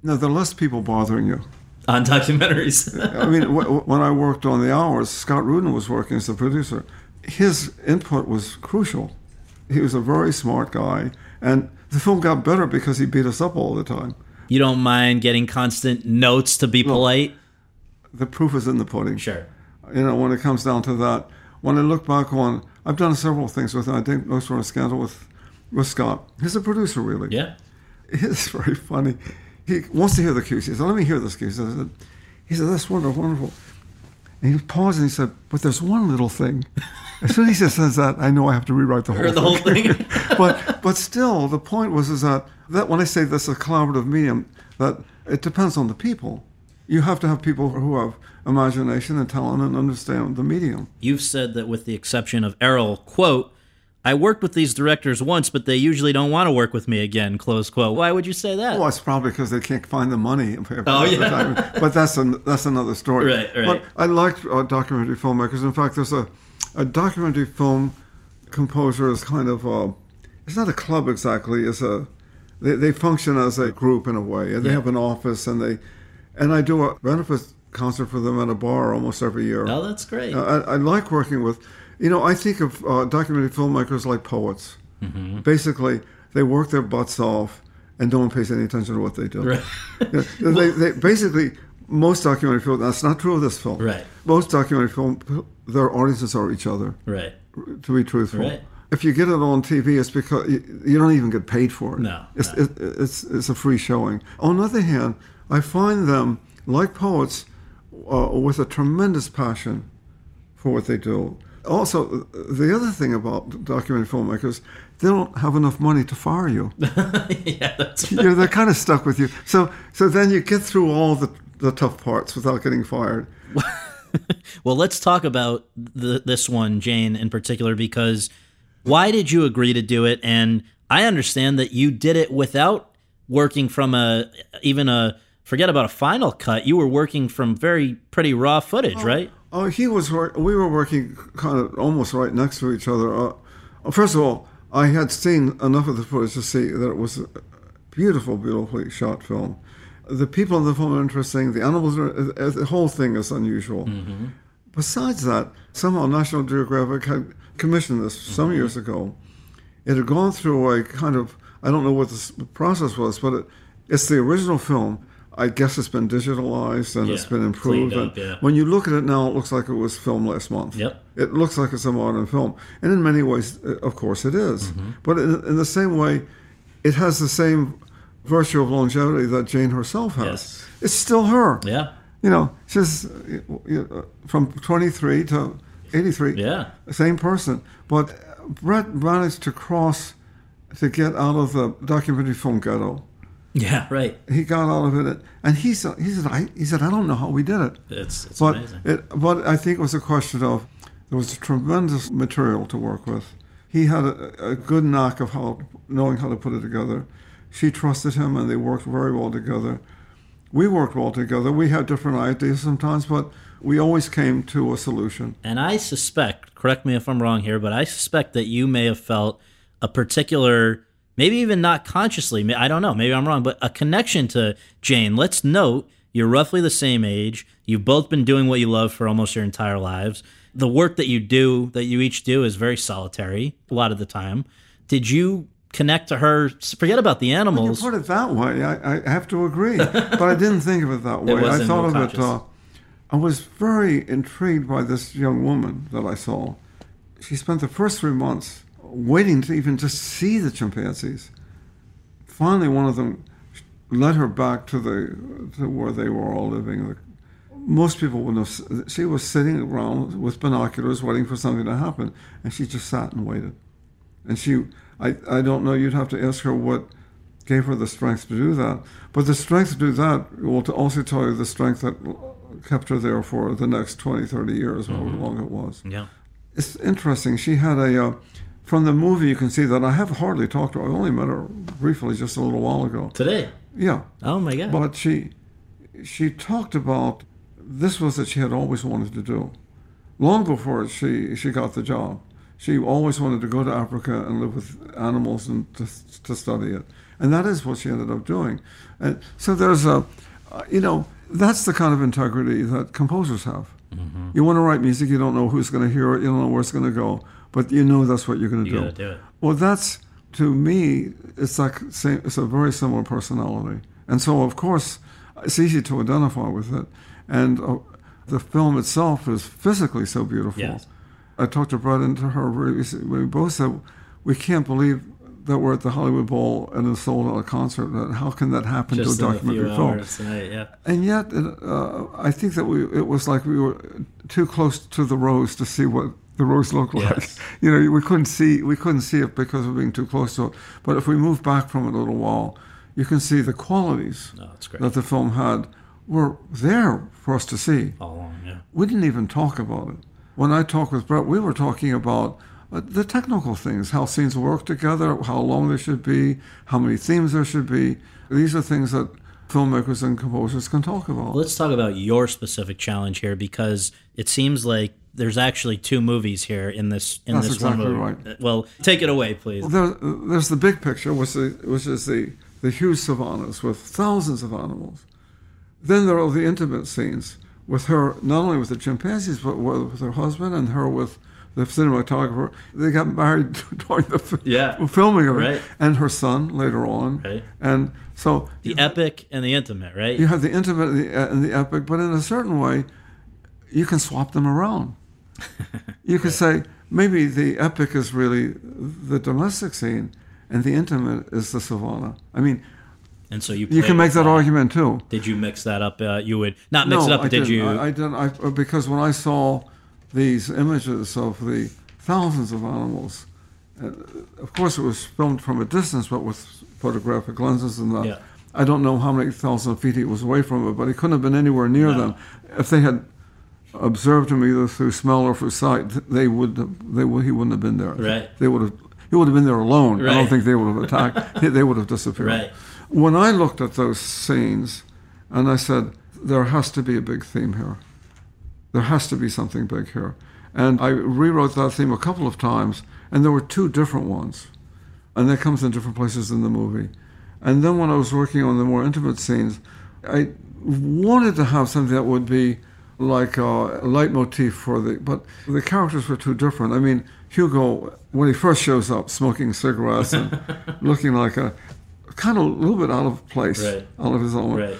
No, there are less people bothering you. on documentaries. I mean, w- w- when I worked on the hours, Scott Rudin was working as the producer. His input was crucial. He was a very smart guy, and the film got better because he beat us up all the time. You don't mind getting constant notes to be polite. The proof is in the pudding. Sure. You know, when it comes down to that, when I look back on, I've done several things with. I think most were a scandal with, with Scott. He's a producer, really. Yeah. It's very funny. He wants to hear the cues. He said, "Let me hear this cue." He said, "He said that's wonderful, wonderful." And he paused and he said, "But there's one little thing." As soon as he says that, I know I have to rewrite the whole Or the whole thing. but but still, the point was is that that when I say this is a collaborative medium, that it depends on the people. You have to have people who have imagination and talent and understand the medium. You've said that with the exception of Errol, quote, I worked with these directors once, but they usually don't want to work with me again, close quote. Why would you say that? Well, it's probably because they can't find the money. Oh, yeah. but that's an, that's another story. Right, right. But I like uh, documentary filmmakers. In fact, there's a, a documentary film composer is kind of a, it's not a club exactly. It's a they, they function as a group in a way. And they Yeah. have an office and they and I do a benefit concert for them at a bar almost every year. oh, that's great. Uh, I, I like working with, you know, I think of uh, documentary filmmakers like poets. Mm-hmm. Basically, they work their butts off, and no one pays any attention to what they do. Right. They, they, basically, most documentary film. That's not true of this film. Right. Most documentary film, their audiences are each other. right. To be truthful. Right. If you get it on TV, it's because you, you don't even get paid for it. No, It's, no. It, it's, it's a free showing. On the other hand, I find them, like poets, uh, with a tremendous passion for what they do. Also, uh, the other thing about documentary filmmakers, they don't have enough money to fire you. yeah, that's You're, they're kind of stuck with you. So, so then you get through all the, the tough parts without getting fired. Well, let's talk about the, this one, Jane, in particular, because why did you agree to do it? And I understand that you did it without working from a even a forget about a final cut. You were working from very pretty raw footage, right? Oh, he was. We were working kind of almost right next to each other. Uh, first of all, I had seen enough of the footage to see that it was a beautiful, beautifully shot film. The people in the film are interesting. The animals are. uh, The whole thing is unusual. Besides that, somehow National Geographic had commissioned this some years ago. It had gone through a kind of I don't know what the process was, but it, it's the original film. I guess it's been digitalized and it's been improved. up, yeah. When you look at it now, it looks like it was filmed last month. Yep. It looks like it's a modern film, and in many ways, uh, of course, it is. Mm-hmm. But in, in the same way, it has the same virtue of longevity that Jane herself has. Yes. It's still her. Yeah. You know, she's from 23 to 83. Yeah. Same person. But Brett managed to cross to get out of the documentary film ghetto. Yeah, right. He got all of it, and he said, "He said, I, he said, I don't know how we did it, It's, it's but amazing. it, but I think it was a question of there was tremendous material to work with. He had a, a good knack of how knowing how to put it together. She trusted him, and they worked very well together. We worked well together. We had different ideas sometimes, but we always came to a solution. And I suspect, correct me if I'm wrong here, but I suspect that you may have felt a particular, maybe even not consciously, I don't know, maybe I'm wrong, but a connection to Jane. Let's note you're roughly the same age. You've both been doing what you love for almost your entire lives. The work that you do, that you each do, is very solitary a lot of the time. Did you connect to her? Forget about the animals. You animals. put it that way, I, I have to agree. but I didn't think of it that way. I thought of it. Uh, I was very intrigued by this young woman that I saw. She spent the first three months waiting to even just see the chimpanzees. Finally, one of them led her back to the to where they were all living. Most people wouldn't have. She was sitting around with binoculars, waiting for something to happen, and she just sat and waited. And she, I, I don't know. You'd have to ask her what gave her the strength to do that. But the strength to do that will to also tell you the strength that kept her there for the next 20, 30 years, however long it was. yeah. It's interesting. She had a, uh, from the movie, you can see that I have hardly talked to her. I only met her briefly just a little while ago. Today. Yeah. Oh my God. But she, she talked about this was that she had always wanted to do, long before she she got the job. She always wanted to go to Africa and live with animals and to, to study it, and that is what she ended up doing. And so there's a, uh, you know, that's the kind of integrity that composers have. You want to write music, you don't know who's going to hear it, you don't know where it's going to go, but you know that's what you're going to do. do it. Well, that's to me, it's like same, it's a very similar personality, and so of course it's easy to identify with it. And uh, the film itself is physically so beautiful. Yes. I talked to Brett and to her. We we both said we can't believe that we're at the Hollywood Bowl and then sold out a concert. How can that happen Just to a a few documentary film? hours tonight, yeah. And yet, uh, I think that we it was like we were too close to the rose to see what the rose looked like. Yes. You know, we couldn't see we couldn't see it because of being too close to it. But if we move back from it a little while, you can see the qualities Oh, that the film had were there for us to see. All along, yeah. We didn't even talk about it. When I talked with Brett, we were talking about uh, the technical things, how scenes work together, how long they should be, how many themes there should be. These are things that filmmakers and composers can talk about. Let's talk about your specific challenge here because it seems like there's actually two movies here in this in That's this exactly one movie. right. Uh, Well, take it away, please. There, there's the big picture, which is, which is the, the huge savannas with thousands of animals. Then there are the intimate scenes with her, not only with the chimpanzees, but with her husband and her with the cinematographer. They got married during the f- Yeah. filming of it, Right. and her son later on. Right. And so The epic and the intimate, right? you have the intimate and the, uh, and the epic, but in a certain way, you can swap them around. You could say maybe the epic is really the domestic scene, and the intimate is the savannah. I mean, And so you you can make that argument too. Did you mix that up? Uh, you would not mix it up, I did didn't. you? I, I didn't. I, uh, because when I saw these images of the thousands of animals, uh, of course it was filmed from a distance, but with photographic lenses and that. Yeah. I don't know how many thousand feet he was away from it, but he couldn't have been anywhere near No. them. If they had observed him either through smell or through sight, they would. They would. He wouldn't have been there. Right. They would have. He would have been there alone. Right. I don't think they would have attacked. they would have disappeared. Right. When I looked at those scenes, and I said, there has to be a big theme here. There has to be something big here. And I rewrote that theme a couple of times, and there were two different ones. And that comes in different places in the movie. And then when I was working on the more intimate scenes, I wanted to have something that would be like a leitmotif for the, but the characters were too different. I mean, Hugo, when he first shows up, smoking cigarettes and looking like a kind of a little bit out of place, Right. out of his element. right.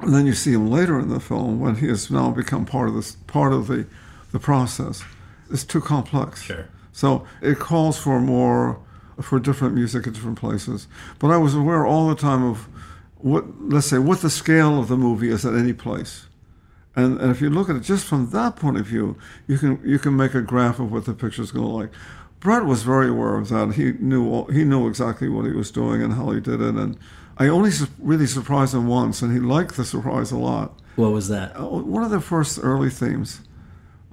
And then you see him later in the film when he has now become part of this part of the the process. It's too complex. Sure. So it calls for more for different music at different places. But I was aware all the time of what let's say what the scale of the movie is at any place. And, and if you look at it just from that point of view, you can you can make a graph of what the picture's going to look like. Brett was very aware of that. He knew all, he knew exactly what he was doing and how he did it. And I only su- really surprised him once, and he liked the surprise a lot. What was that? Uh, one of the first early themes,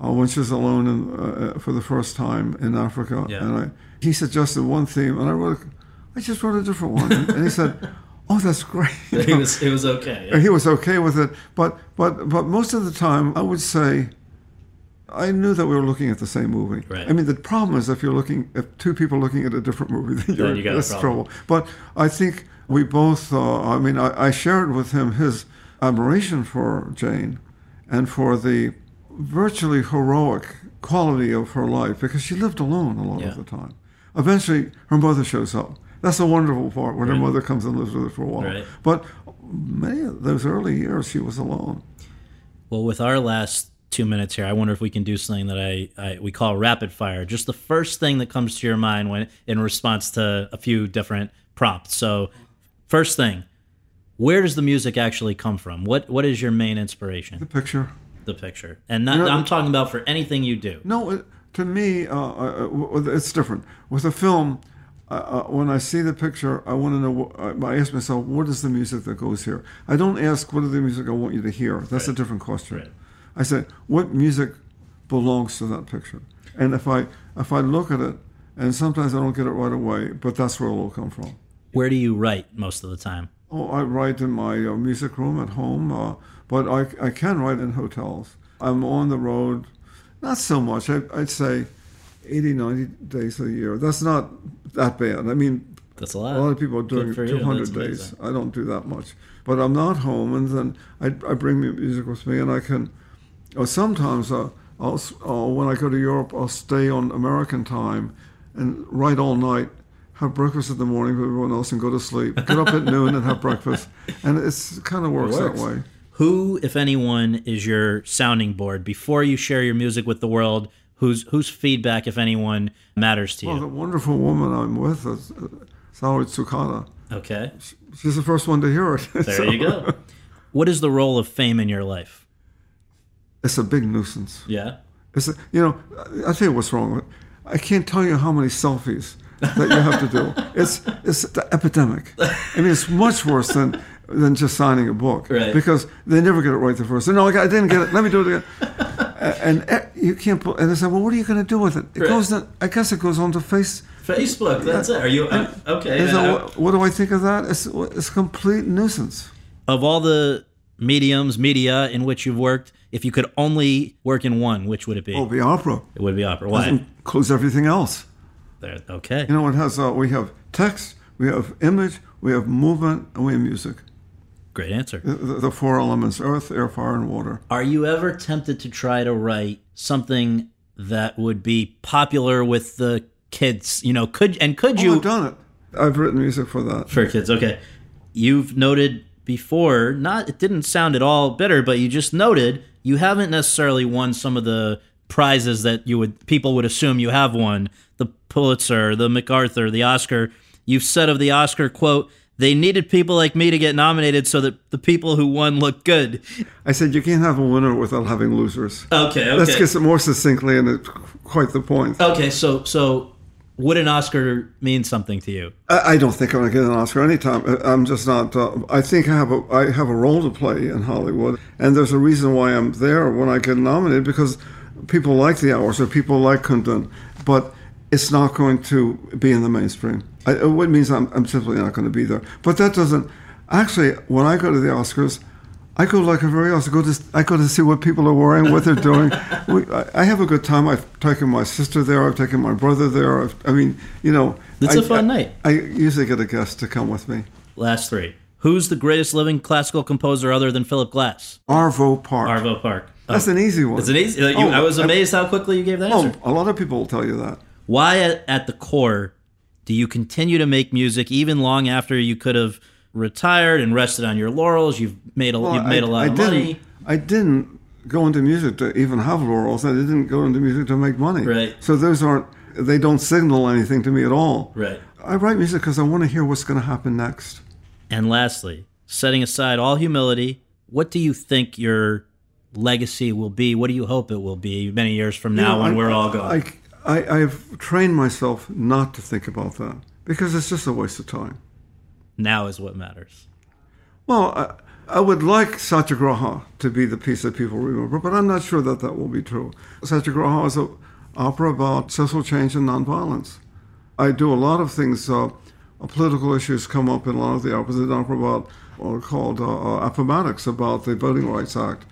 uh, when she's alone in, uh, for the first time in Africa, Yeah. and I, he suggested one theme, and I wrote, I just wrote a different one, and he said, "Oh, that's great." it was it was okay. And he was okay with it, but but but most of the time, I would say, I knew that we were looking at the same movie. Right. I mean, the problem is if you're looking, if two people are looking at a different movie, then you're you got that's trouble. But I think we both. Uh, I mean, I, I shared with him his admiration for Jane, and for the virtually heroic quality of her life because she lived alone a lot Yeah. of the time. Eventually, her mother shows up. That's a wonderful part when her mother comes and lives with her for a while. Right. But many of those early years, she was alone. Well, with our last two minutes here, I wonder if we can do something that I, I we call rapid fire. Just the first thing that comes to your mind when in response to a few different prompts. So, first thing, where does the music actually come from? What what is your main inspiration? The picture. The picture, and not, You know, I'm talking about for anything you do. No, it, to me, uh, uh, it's different. With a film, uh, when I see the picture, I want to know. wh- I ask myself, what is the music that goes here? I don't ask, what is the music I want you to hear? That's a different question. Right. I say, what music belongs to that picture? And if I if I look at it, and sometimes I don't get it right away, but that's where it will come from. Where do you write most of the time? Oh, I write in my uh, music room at home, uh, but I, I can write in hotels. I'm on the road, not so much. I, I'd say 80, 90 days a year. That's not that bad. I mean, That's a lot. a lot of people are doing Good for you. 200 days. I don't do that much. But I'm not home, and then I, I bring mu- music with me, and I can. Or sometimes uh, I'll, uh, when I go to Europe, I'll stay on American time and write all night, have breakfast in the morning with everyone else, and go to sleep. Get up at noon and have breakfast, and it's kind of works, works. that way. Who, if anyone, is your sounding board before you share your music with the world? Whose whose feedback, if anyone, matters to you? Well, the wonderful woman I'm with, is, uh, Saori Tsukada. Okay. She's the first one to hear it. There So, you go. What is the role of fame in your life? It's a big nuisance. Yeah. It's a, you know, I tell you what's wrong with it. I can't tell you how many selfies that you have to do. It's it's the epidemic. I mean, it's much worse than than just signing a book Right. because they never get it right the first. time. No, I didn't get it. Let me do it again. And eh, you can't. put- And they said, well, what are you going to do with it? It Right. goes. To, I guess it goes on to face. Facebook. That's it. Are you uh, okay? And so uh, what, what do I think of that? It's it's a complete nuisance. of all the mediums, media in which you've worked, if you could only work in one, which would it be? Oh, the opera It would be opera. Why? includes everything else. There. Okay. You know, it has. Uh, we have text, we have image, we have movement, and we have music. Great answer. The, the, four elements: earth, air, fire, and water. Are you ever tempted to try to write something that would be popular with the kids? You know, could and could Oh, you I've done it. I've written music for that. for kids? Okay. You've noted before, not it didn't sound at all bitter, but you just noted you haven't necessarily won some of the prizes that you would people would assume you have won. The Pulitzer, the MacArthur, the Oscar. You've said of the Oscar quote, they needed people like me to get nominated so that the people who won look good. I said you can't have a winner without having losers. Okay, okay. Let's get it more succinctly, and it's quite the point. Okay, so so would an Oscar mean something to you? I, I don't think I'm going to get an Oscar anytime. I'm just not. Uh, I think I have a I have a role to play in Hollywood, and there's a reason why I'm there when I get nominated because people like the hours or people like Kundun, but it's not going to be in the mainstream. I, it means I'm, I'm simply not going to be there. But that doesn't. Actually, when I go to the Oscars, I go like everybody else. I go to I go to see what people are wearing, what they're doing. we, I, I have a good time. I've taken my sister there. I've taken my brother there. I've, I mean, you know, It's a a fun night. I usually get a guest to come with me. Last three. Who's the greatest living classical composer other than Philip Glass? Arvo Pärt. Arvo Pärt. Oh, That's an easy one. It's an easy. You, Oh, I was amazed how quickly you gave that Oh, answer. a lot of people will tell you that. Why, at, the core, do you continue to make music even long after you could have retired and rested on your laurels? You've made a Well, you've made I- a lot I of money. I didn't go into music to even have laurels. I didn't go into music to make money. Right. So those aren't. They don't signal anything to me at all. Right. I write music because I want to hear what's going to happen next. And lastly, setting aside all humility, what do you think your legacy will be? What do you hope it will be many years from now You know, when I- we're all gone? I, I've trained myself not to think about that because it's just a waste of time. now is what matters. Well, I, I would like Satyagraha to be the piece that people remember, but I'm not sure that that will be true. Satyagraha is an opera about social change and nonviolence. I do a lot of things. Uh, uh, political issues come up in a lot of the operas. An opera about what are called uh, uh, Appomattox, about the Voting Rights Act.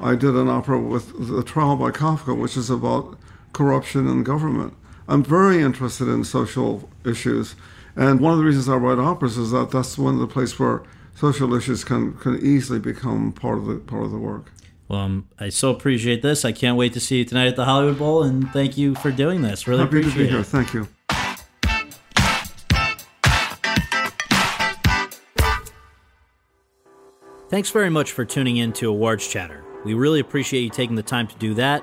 I did an opera with the trial by Kafka, which is about corruption in government. I'm very interested in social issues, and one of the reasons I write operas is that that's one of the places where social issues can, can easily become part of the part of the work. Well, um, I so appreciate this. I can't wait to see you tonight at the Hollywood Bowl, and thank you for doing this. Really Happy to appreciate be here. it. Thank you. Thanks very much for tuning in to Awards Chatter. We really appreciate you taking the time to do that,